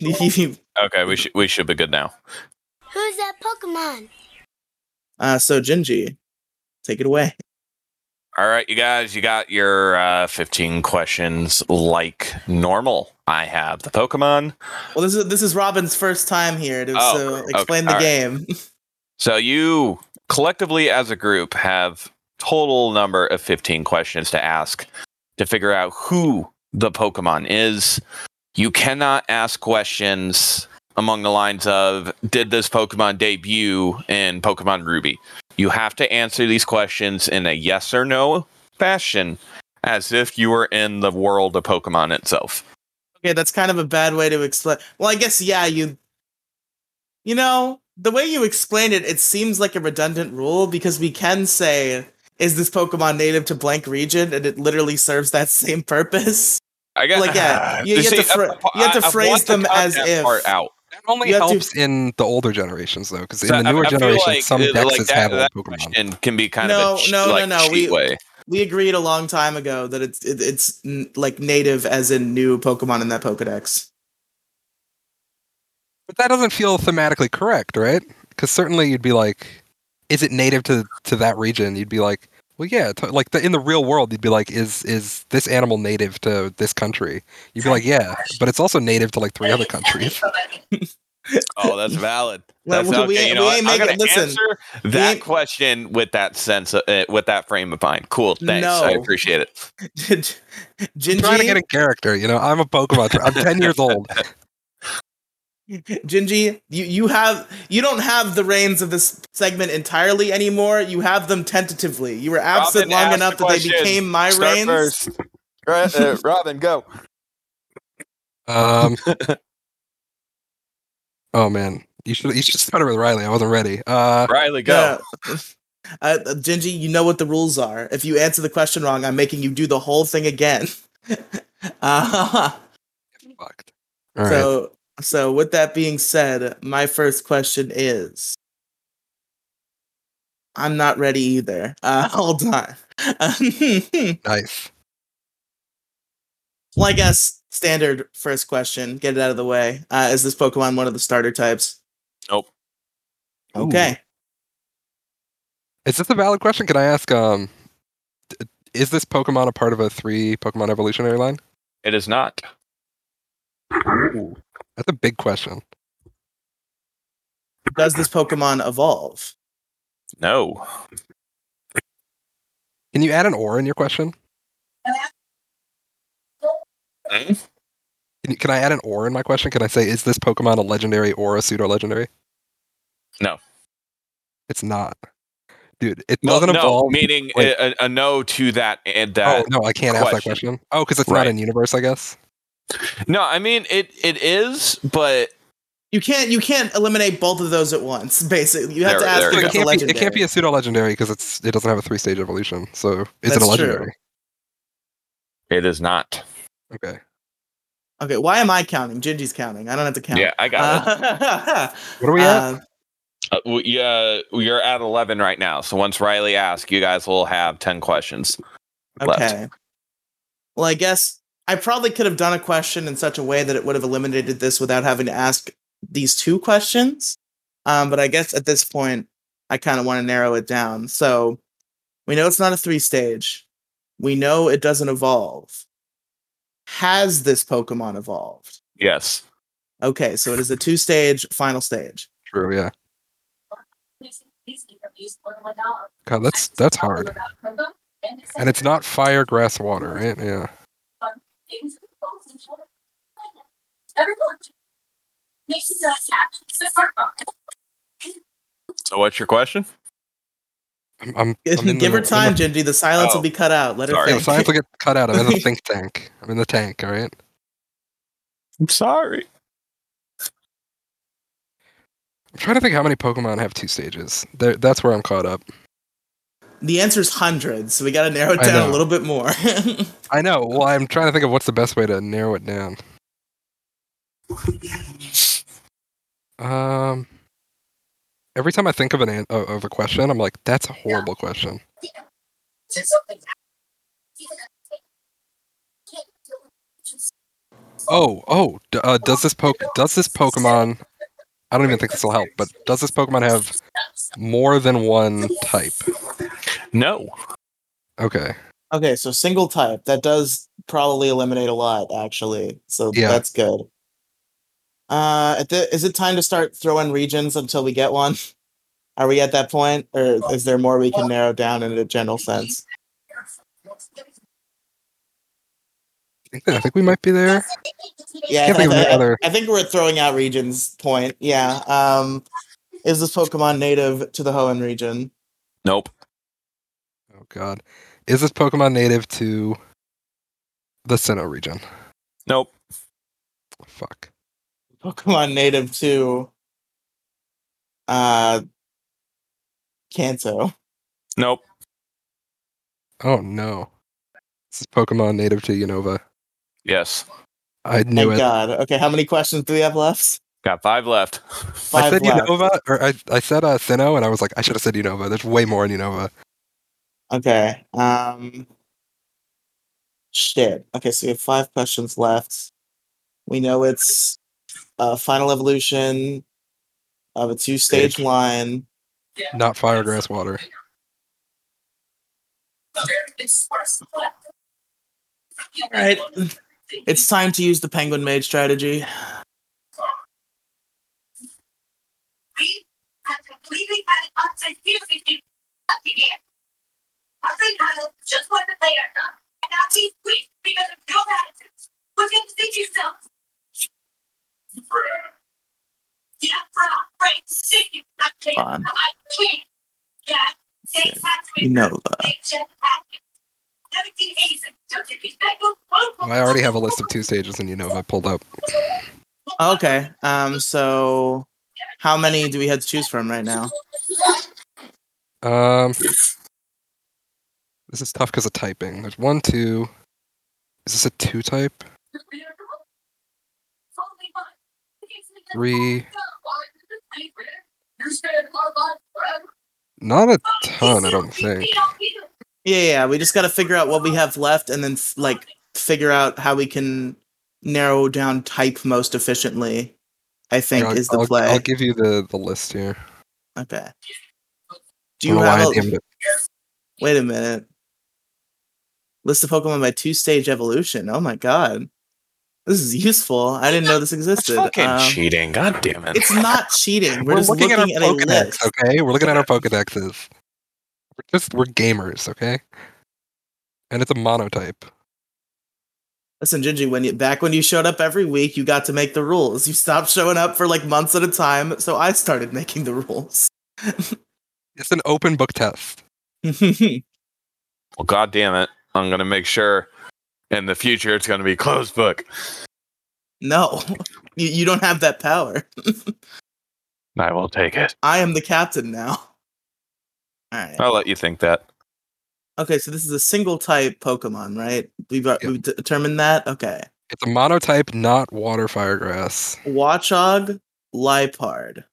Okay, we should we should be good now. Who's that Pokemon? uh, so Gingy, take it away. All right, you guys, you got your uh, 15 questions like normal. I have the Pokemon. Well, this is this is Robin's first time here to Oh, so okay, explain the all right. game. So you collectively as a group have total number of 15 questions to ask to figure out who the Pokemon is. You cannot ask questions among the lines of did this Pokemon debut in Pokemon Ruby? You have to answer these questions in a yes or no fashion as if you were in the world of Pokemon itself. Okay, that's kind of a bad way to explain. Well, I guess yeah, you You know, the way you explain it, it seems like a redundant rule because we can say is this Pokemon native to blank region and it literally serves that same purpose. I guess. Like, yeah, you- you have to fra- you have to phrase them as if. part out. That only You have to- helps in the older generations though, because So in the newer I feel generations, like, some Dexes like that- have that Pokemon. question can be kind No, of a ch- no, no, like, no, cheat we- way. We agreed a long time ago that it's it, it's n- like native as in new Pokemon in that Pokedex. But that doesn't feel thematically correct, right? Because certainly you'd be like, is it native to to that region? You'd be like, well, yeah. To, like the, in the real world, you'd be like, is is this animal native to this country? You'd be like, yeah, but it's also native to like three other countries. Oh, that's valid. Well, That's we okay. ain't- You know we what? ain't I'm making- gonna listen, answer that ain't- question with that sense, of, uh, with that frame of mind. Cool. Thanks. I appreciate it. I'm trying to get a character. You know, I'm a Pokemon. I'm ten years old. Gingy, you you have you don't have the reins of this segment entirely anymore. You have them tentatively. You were absent Robin, long enough the that they became my Start reins. first. Uh, Robin, go. Um. Oh man, you should you should start with Riley. I wasn't ready. Uh, Riley, go. Yeah. Uh, Gingy, you know what the rules are. If you answer the question wrong, I'm making you do the whole thing again. uh, fucked. All right. so, So, with that being said, my first question is I'm not ready either. Uh, hold on. Nice. well, I guess standard first question, get it out of the way. Uh, is this Pokemon one of the starter types? Nope. Okay. Is this a valid question? Can I ask? Um, is this Pokemon a part of a three Pokemon evolutionary line? It is not. That's a big question. Does this Pokemon evolve? No. Can you add an or in your question? Hmm? Can, can I add an or in my question? Can I say, is this Pokemon a legendary or a pseudo legendary? No. It's not. Dude, it Well, doesn't no, evolve. meaning Wait. a, a no to that and that oh, that. no, I can't ask that question. question. Oh, because it's not Right. in universe, I guess. No, I mean it. It is, but You can't you can't eliminate both of those at once, basically. You have There- to ask there if we it, can't be, legendary. it can't be a pseudo legendary because it's it doesn't have a three stage evolution. So is That's it a true. legendary? it is not. Okay. Okay, why am I counting? Gingy's counting. I don't have to count. Yeah, I got it. Uh, What are we at? uh, Uh, we- yeah, you're at eleven right now. So once Riley asks, you guys will have ten questions. left. okay. Well, I guess I probably could have done a question in such a way that it would have eliminated this without having to ask these two questions. Um, but I guess at this point, I kind of want to narrow it down. So we know it's not a three stage. We know it doesn't evolve. Has this Pokemon evolved? Yes. Okay, so it is a two stage final stage. True. Yeah. God, that's that's hard. And it's not fire, grass, water, right? Yeah. So what's your question? I'm, I'm, I'm in Give the- her time, in the- Gingy. The silence Oh. will be cut out. Let her Sorry. Yeah, think. the science will get cut out. I'm in the think tank. I'm in the tank. All right. I'm sorry. I'm trying to think how many Pokemon have two stages. There, that's where I'm caught up. The answer's hundreds, so we got to narrow it down a little bit more. I know. Well, I'm trying to think of what's the best way to narrow it down. Um, every time I think of an an- of of a question, I'm like, that's a horrible question. Oh, oh, d- uh, does this poke does this Pokemon? I don't even think this will help, but does this Pokemon have more than one type? No. Okay. okay, so single type. That does probably eliminate a lot, actually. So Yeah. that's good. Uh, at the, is it time to start throwing regions until we get one? Are we at that point, or is there more we can narrow down in a general sense? I think we might be there. Yeah, I, think I- any I think we're throwing out regions point. Yeah. Um, is this Pokemon native to the Hoenn region? Nope. Oh God, is this Pokemon native to the Sinnoh region? Nope. Fuck. Pokemon native to uh Kanto. Nope. Oh no. This is Pokemon native to Unova. Yes. I knew Thank it. God. Okay, how many questions do we have left? Got five left. Five I said left. Unova, or I, I said uh, Sinnoh, and I was like, I should have said Unova. There's way more in Unova. Okay. Um shit. Okay, so we have five questions left. We know it's a final evolution of a two stage Stage. line. Not fire, grass, water. Alright. It's time to use the penguin mage strategy. We have completely had it upside down. I think I just wasn't there. And now he's weak because of your attitudes. Look at the yourself. Yeah, right, sick. I can't. Fine. I can't. Yeah, take that to me. You know that. Take Jeff Atkins. Everything easy. Don't you respect him? I already have a list of two stages in Unova pulled up. Okay. Um so how many do we have to choose from right now? Um, this is tough because of typing. There's one, two. Is this a two type? Three. Not a ton, I don't think. Yeah, yeah. We just got to figure out what we have left, and then like figure out how we can narrow down type most efficiently. I think I'll, is the I'll- play. I'll give you the, the list here. Okay. Do you have I a, named it. Wait a minute. List of Pokemon by two stage evolution. Oh my god. This is useful. I didn't know this That's existed. fucking Um, cheating. God damn it. it's not cheating. We're, We're, just looking, at our a Pokedex, list. okay? We're looking at our Pokedexes. We're just we're gamers, okay? And it's a monotype. Listen, Gingy, when you back when you showed up every week, you got to make the rules. You stopped showing up for like months at a time, so I started making the rules. It's an open book test. Well, God damn it. I'm gonna make sure in the future it's gonna be closed book. no, you, you don't have that power. I will take it. I am the captain now. All right. I'll let you think that. Okay, so this is a single type Pokemon, right? We've, uh, Yep. we've determined that. Okay. It's a monotype, not water fire grass. Watchog, Liepard,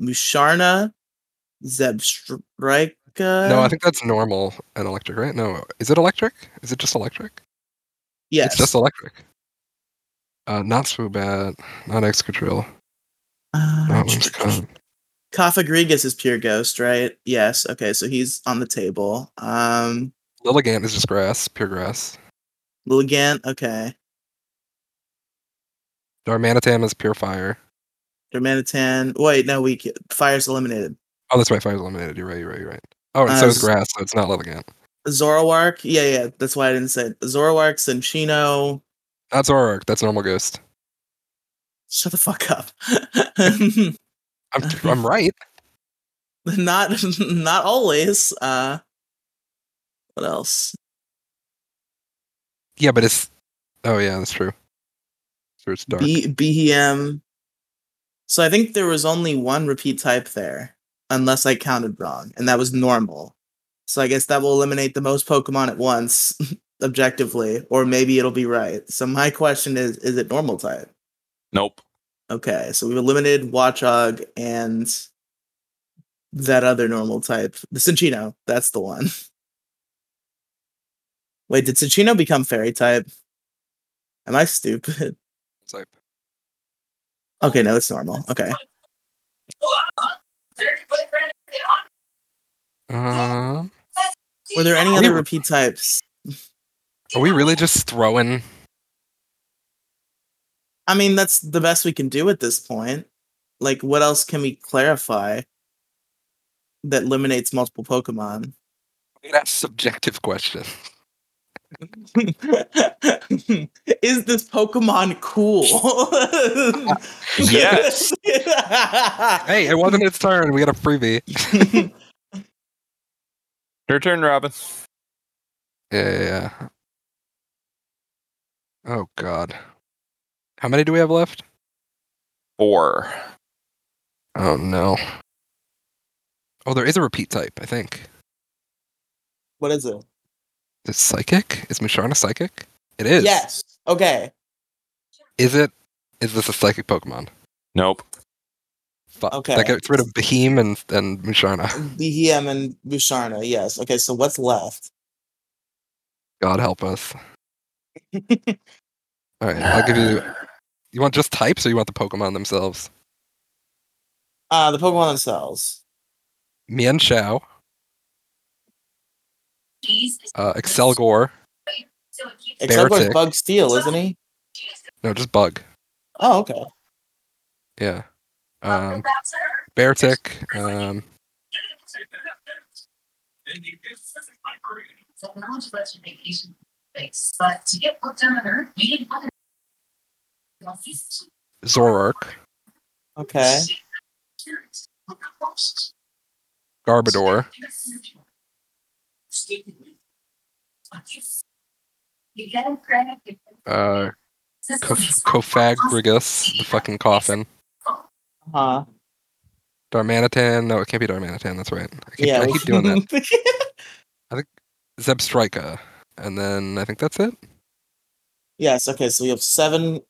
Musharna, No, I think that's normal and electric, right? No, is it electric? Is it just electric? yes. It's just electric. Uh, not Swoobat, not Excadrill, Uh, not Whimsicott. Cofagrigus is pure ghost, right? Yes. Okay, so he's on the table. Um, Lilligant is just grass, pure grass. Lilligant, okay. Darmanitan is pure fire. Darmanitan. Wait, no, we fire's eliminated. Oh, that's right, fire's eliminated. You're right, you're right, you're right. Oh, so Uh, grass, so it's not Lilligant. Zoroark, yeah, yeah, that's why I didn't say it. Zoroark, Cinccino. Not Zoroark, that's normal ghost. Shut the fuck up. I'm, I'm right. not not always. Uh what else? Yeah, but it's. Oh, yeah, that's true. So it's dark. B Beheeyem. So I think there was only one repeat type there, unless I counted wrong, and that was normal. So I guess that will eliminate the most Pokemon at once, objectively, or maybe it'll be right. So my question is: Is it normal type? Nope. Okay, so we've eliminated Watchog and that other normal type, the Cinccino. That's the one. Wait, did Cinccino become fairy type? Am I stupid? Type. Okay, no, it's normal. Okay. Um, Were there any other we- repeat types? are we really just throwing? I mean, that's the best we can do at this point. Like, what else can we clarify that eliminates multiple Pokemon? That's subjective question. Is this Pokemon cool? Yes. Hey, it wasn't its turn. We got a freebie. Your turn, Robin. Yeah, yeah, yeah. Oh God. How many do we have left? Four. Oh no. Oh, there is a repeat type. I think. what is it? Is it psychic? Is Musharna psychic? It is. Yes. Okay. Is it? Is this a psychic Pokemon? Nope. Fuck. Okay. That gets rid of Beheeyem and and Musharna. Beheeyem and Musharna. Yes. Okay. So what's left? God help us. All right, I'll give you. You want just types, or you want the Pokemon themselves? Uh the Pokemon themselves. Mienshao, uh, Accelgor. Except for Beartic. Bug Steel, isn't he? No, just Bug. Oh, okay. Yeah. Um, Beartic. Um, Technology lets you vacation space, but to get put down on Earth, you didn't want to. Zoroark. Okay. Garbodor. You get him credit. Uh, Kof- Cofagrigus, the fucking coffin. Uh-huh. Darmanitan. No, it can't be Darmanitan. That's right. I keep, Yeah. I keep doing that. I think Zebstrika. And then I think that's it. yes. Okay. So we have seven.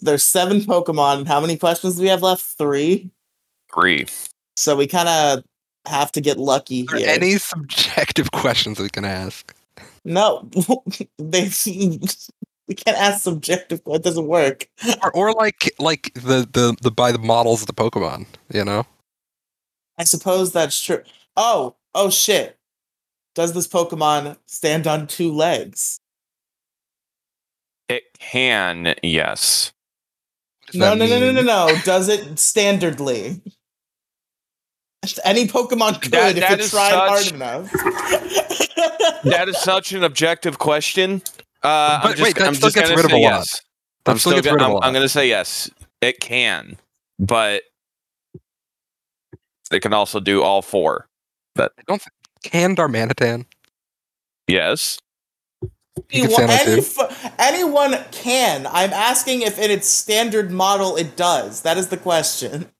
There's seven Pokemon. How many questions do we have left? Three. Three. So we kind of have to get lucky Are here. any subjective questions we can ask? No, they. We can't ask subjective. It doesn't work. Or, or like like the, the the by the models of the Pokemon, you know? I suppose that's true. Oh, oh shit! Does this Pokemon stand on two legs? It can, yes. No, no, no, no, no, no. Does it standardly? Any Pokemon could That- if that it is tried hard enough. That is such an objective question. Uh, I'm just, wait, that I'm still just gets gonna rid of say a lot. yes. That I'm still still gets gonna, rid of a I'm, lot. I'm gonna say yes. It can, but it can also do all four. But don't Can Darmanitan? Yes. He could Anyone, stand any two. anyone can. I'm asking if in its standard model it does. That is the question.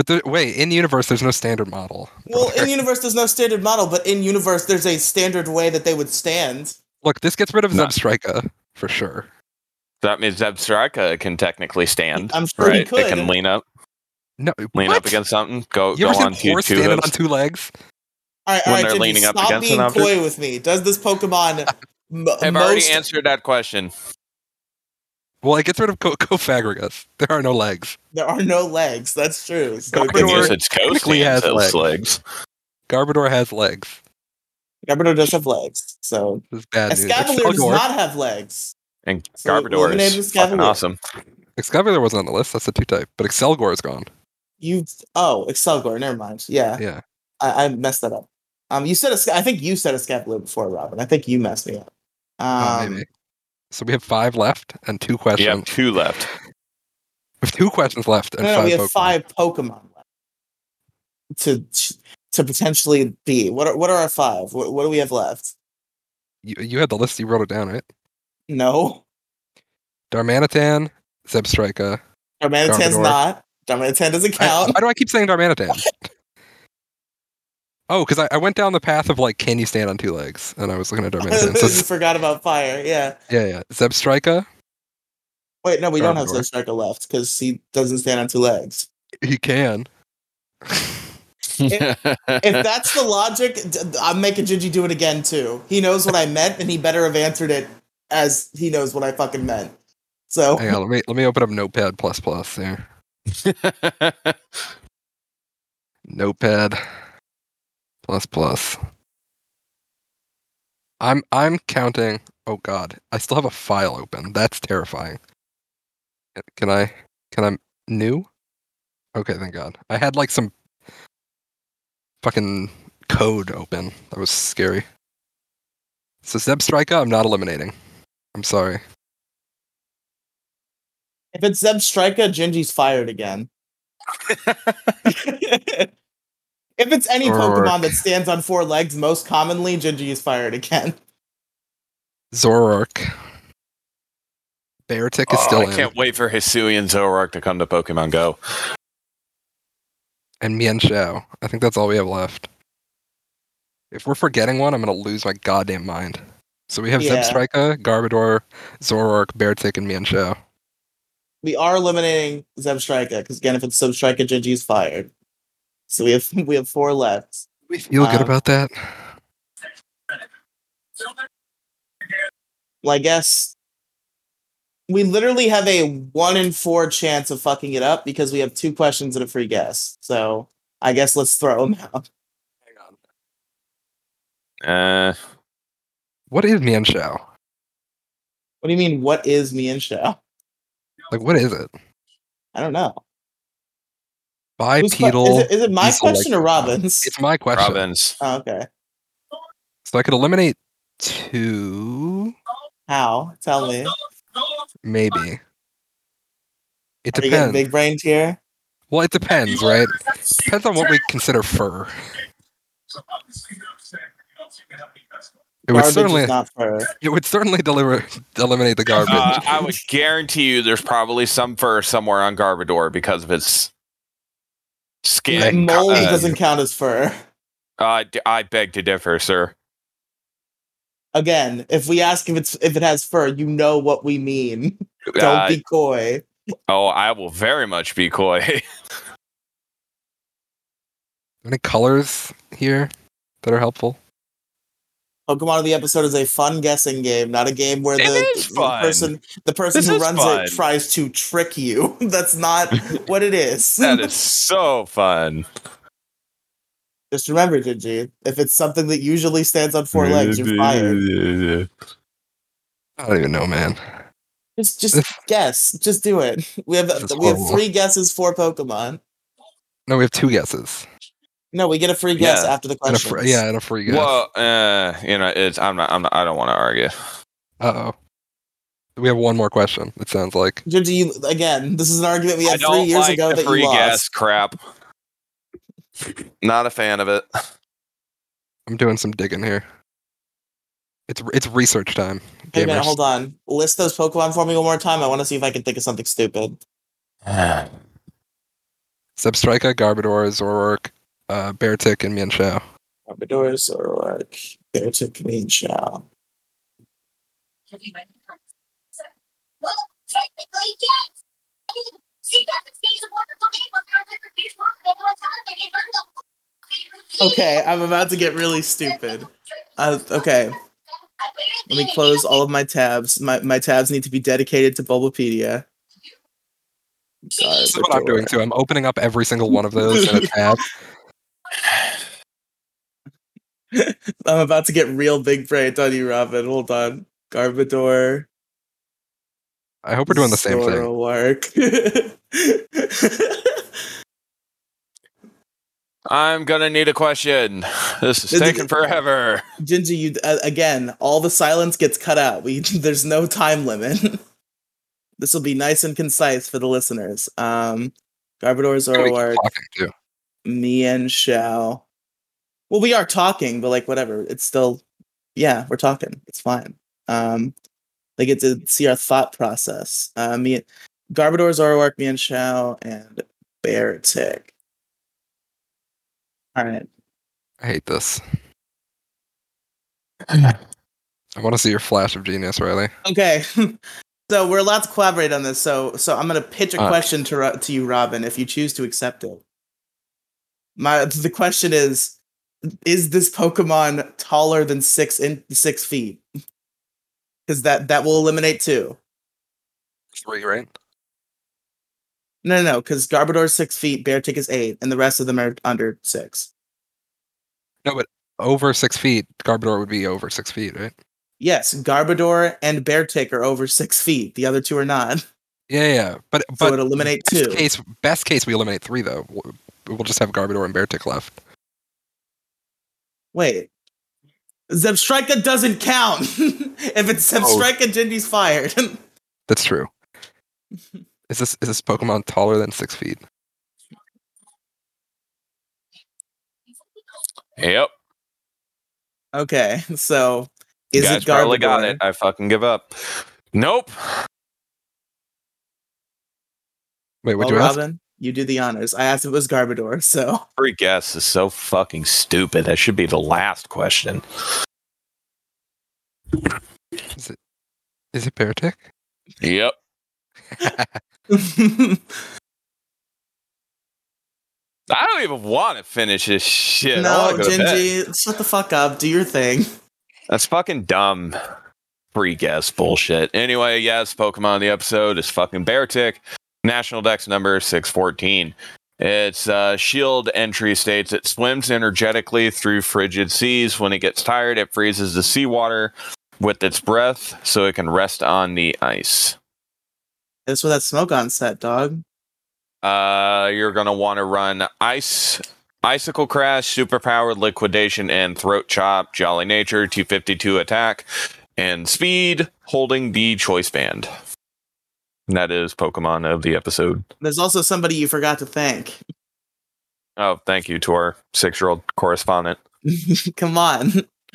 But the, wait, in the universe, there's no standard model. Well, brother. in the universe there's no standard model, but in universe there's a standard way that they would stand. Look, this gets rid of No. Zebstrika for sure. That means Zebstrika can technically stand. I'm sure he could. It can lean up, No, lean what? up against something. Go You go on two, two standing hooves. on two legs? All right, When all right, they're Gingy, leaning up stop against being an object? coy with me. Does this Pokemon m- I've most already answered that question. Well, it gets rid of Co- Cofagrigus. There are no legs. There are no legs. That's true. So Garbodor Can its coast technically has has legs. legs. Garbodor has legs. Garbodor does have legs. So This is bad news. Escavalier does not have legs. And So Garbodor is fucking awesome. Excalibur wasn't on the list. That's a two type. But Accelgor is gone. You oh Accelgor. Never mind. Yeah, Yeah. I, I messed that up. Um, you said Esca- I think you said Escavalier before, Robin. I think you messed me up. Oh, Um, maybe. So we have five left and two questions. have two left. We have two questions left and no, no, five we have Pokemon. five Pokemon left to to potentially be. What are what are our five? What, what do we have left? You, you had the list. You wrote it down, right? No, Darmanitan, Zebstrika. Darmanitan's Garbodor. not. Darmanitan doesn't I- count. why do I keep saying Darmanitan? Oh, because I, I went down the path of like, can you stand on two legs? And I was looking at Darmanitan. So, you forgot about fire. Yeah. yeah, yeah. Zebstrika, Wait, no, we don't have Garbodor. Striker left because he doesn't stand on two legs. he can. If that's the logic, I'm making Gingy do it again too. He knows what I meant, and he better have answered it as he knows what I fucking meant. So Hang on, let me let me open up Notepad plus plus there. Notepad plus plus. I'm I'm counting. Oh God, I still have a file open. That's terrifying. Can I? Can I? New? Okay, thank God. I had like some fucking code open. That was scary. So Zebstrika, I'm not eliminating. I'm sorry. if it's Zebstrika, Gingy's fired again. if it's any Or- Pokemon that stands on four legs, most commonly, Gingy is fired again. Zoroark. Beartic is Oh, still I in. can't wait for Hisuian Zoroark to come to Pokemon Go. and Mienshao. I think that's all we have left. If we're forgetting one, I'm gonna lose my goddamn mind. So we have Yeah. Zebstrika, Garbodor, Zoroark, Beartic, and Mienshao. We are eliminating Zebstrika because again, if it's Zebstrika, Gingy's fired. So we have we have four left. We feel good Um, about that. Well, I guess we literally have a one in four chance of fucking it up because we have two questions and a free guess. So I guess let's throw them out. Hang on. Uh, What is Mienshao? What do you mean? What is me and Show? Like, what is it? I don't know. Whose que- Bipedal. is, it, is it my diesel-like question or Pokemon. Robin's? It's my question. Robin's. Oh, okay. So I could eliminate two, How? Tell me. maybe. It Are depends. big brain here? Well, it depends, right? Depends on what we consider fur. So obviously you understand. You don't seem to have any best It would Garbage certainly, is not fur. it would certainly deliver, eliminate the garbage. Uh, I would guarantee you there's probably some fur somewhere on Garbodor because of its skin. Mold Uh, doesn't count as fur. I beg to differ, sir. Again, if we ask if it's if it has fur, you know what we mean. Don't Uh, be coy. Oh, I will very much be coy. Any colors here that are helpful? Pokemon of the episode is a fun guessing game, not a game where the, the person the person This who is runs fun. it tries to trick you. That's not what it is. that is so fun. Just remember, Gingy, if it's something that usually stands on four legs, you're fired. I don't even know, man. Just just guess. Just do it. We have This is we have three guesses for Pokemon. No, we have two guesses. No, we get a free guess Yeah. after the question. fr- yeah, and a free guess. Well, uh, you know, it's I'm not I'm not I don't want to argue. Uh oh. We have one more question. It sounds like. Gingy, you, again, this is an argument we I had don't three years like ago the that free you lost. Free guess crap. Not a fan of it. I'm doing some digging here. It's it's research time. Wait a minute, hold on. List those Pokemon for me one more time. I want to see if I can think of something stupid. Zebstrika, Garbodor, Zoroark, uh, Beartic, and Mienshao. Arbidor, Zoroark, Beartic, Shao. Well, technically, yes. I mean, see, that's the piece of work for me, but there's a piece of work that was done, and it Okay, I'm about to get really stupid. Uh, okay, let me close all of my tabs. My my tabs need to be dedicated to Bulbapedia. This is what I'm doing too. I'm opening up every single one of those in a tab. I'm about to get real big brained on you, Robin. Hold on. Garbodor. I hope we're doing the same thing. Work. I'm gonna need a question. This is Did the- taking forever. Gingy, you uh, again. All the silence gets cut out. We there's no time limit. this will be nice and concise for the listeners. Um, Garbodor, We keep Zoroark, talking and Mienshao. Well, we are talking, but like whatever. It's still, yeah, we're talking. It's fine. Um, they get to see our thought process. Uh, me, Garbodor, Zoroark, Mienshao, and Beartic. All right. I hate this. I want to see your flash of genius, Riley. Okay. so we're allowed to collaborate on this. So so I'm gonna pitch a Uh. question to to you, Robin, if you choose to accept it. My the question is: Is this Pokemon taller than six in six feet? Because that that will eliminate two. Three, right? No, no, no. Because Garbodor is six feet, Beartic is eight, and the rest of them are under six. No, but over six feet, Garbodor would be over six feet, right? Yes, Garbodor and Beartic are over six feet. The other two are not. Yeah, yeah. But So but it eliminate best two. case, best case, we eliminate three though. W- We'll just have Garbodor and Beartic left. Wait. Zebstrika doesn't count. if it's Oh. Zebstrika, Gingy's fired. That's true. Is this is this Pokemon taller than six feet? Yep. okay, so You is guys it probably Garbodor? got it. I fucking give up. Nope. Wait, what Well, you oh, ask? Robin, you do the honors. I asked if it was Garbodor, so Free guess is so fucking stupid. That should be the last question. Is it is it Beartic? Yep. I don't even want to finish this shit. No, wanna go to bed. Gingy, shut the fuck up. Do your thing. That's fucking dumb. Free guess bullshit. Anyway, yes, Pokemon the episode is fucking Beartic. National Dex number 614. Its uh, shield entry states it swims energetically through frigid seas. When it gets tired, it freezes the seawater with its breath so it can rest on the ice. That's where that smoke on set, dog. Uh, you're gonna want to run ice, icicle crash, superpowered liquidation, and throat chop. Jolly nature, 252 attack, and speed. Holding the choice band. And that is Pokemon of the episode. There's also somebody you forgot to thank. Oh, thank you to our six-year-old correspondent. Come on.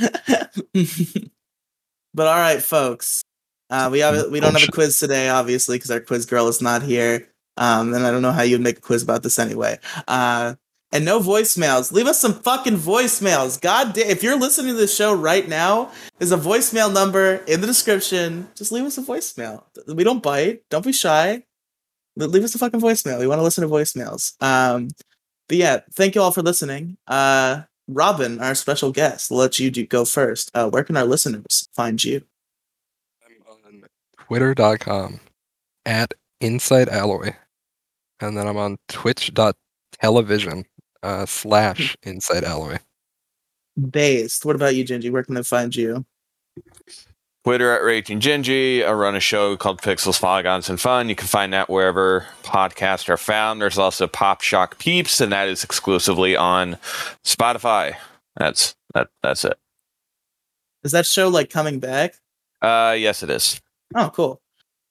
but all right, folks. Uh, we have, we don't have a quiz today, obviously, because our quiz girl is not here. Um, and I don't know how you'd make a quiz about this anyway. Uh, and no voicemails. Leave us some fucking voicemails. God damn, if you're listening to this show right now, there's a voicemail number in the description. Just leave us a voicemail. We don't bite. Don't be shy. Leave us a fucking voicemail. We want to listen to voicemails. Um, but yeah, thank you all for listening. Uh, Robin, our special guest, let you do, go first. Uh, where can our listeners find you? I'm on twitter.com at Inside Alloy. And then I'm on twitch.television uh, slash Inside Alloy. Based. What about you, Gingy? Where can they find you? Twitter at Raging Gingy. I run a show called Pixels, Polygons, and Fun. You can find that wherever podcasts are found. There's also Pop Shock Peeps, and that is exclusively on Spotify. That's that. That's it. Is that show like coming back? Uh, yes, it is. Oh, cool.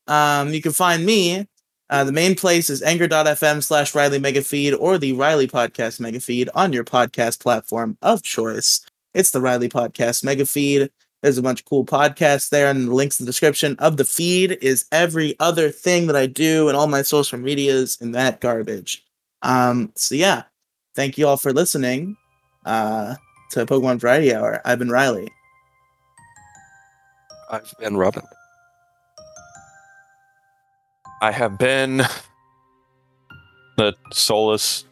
Um, you can find me. Uh, the main place is anchor.fm slash Riley Megafeed or the Riley Podcast Megafeed on your podcast platform of choice. It's the Riley Podcast Megafeed. There's a bunch of cool podcasts there, and the links in the description of the feed is every other thing that I do and all my social medias and that garbage. Um, so yeah, thank you all for listening uh, to Pokemon Variety Hour. I've been Riley. I've been Robin. I have been the soulless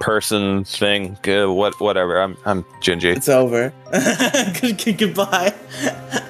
person thing. Uh, what, whatever. I'm I'm Gingy. It's over. Good- good- Goodbye.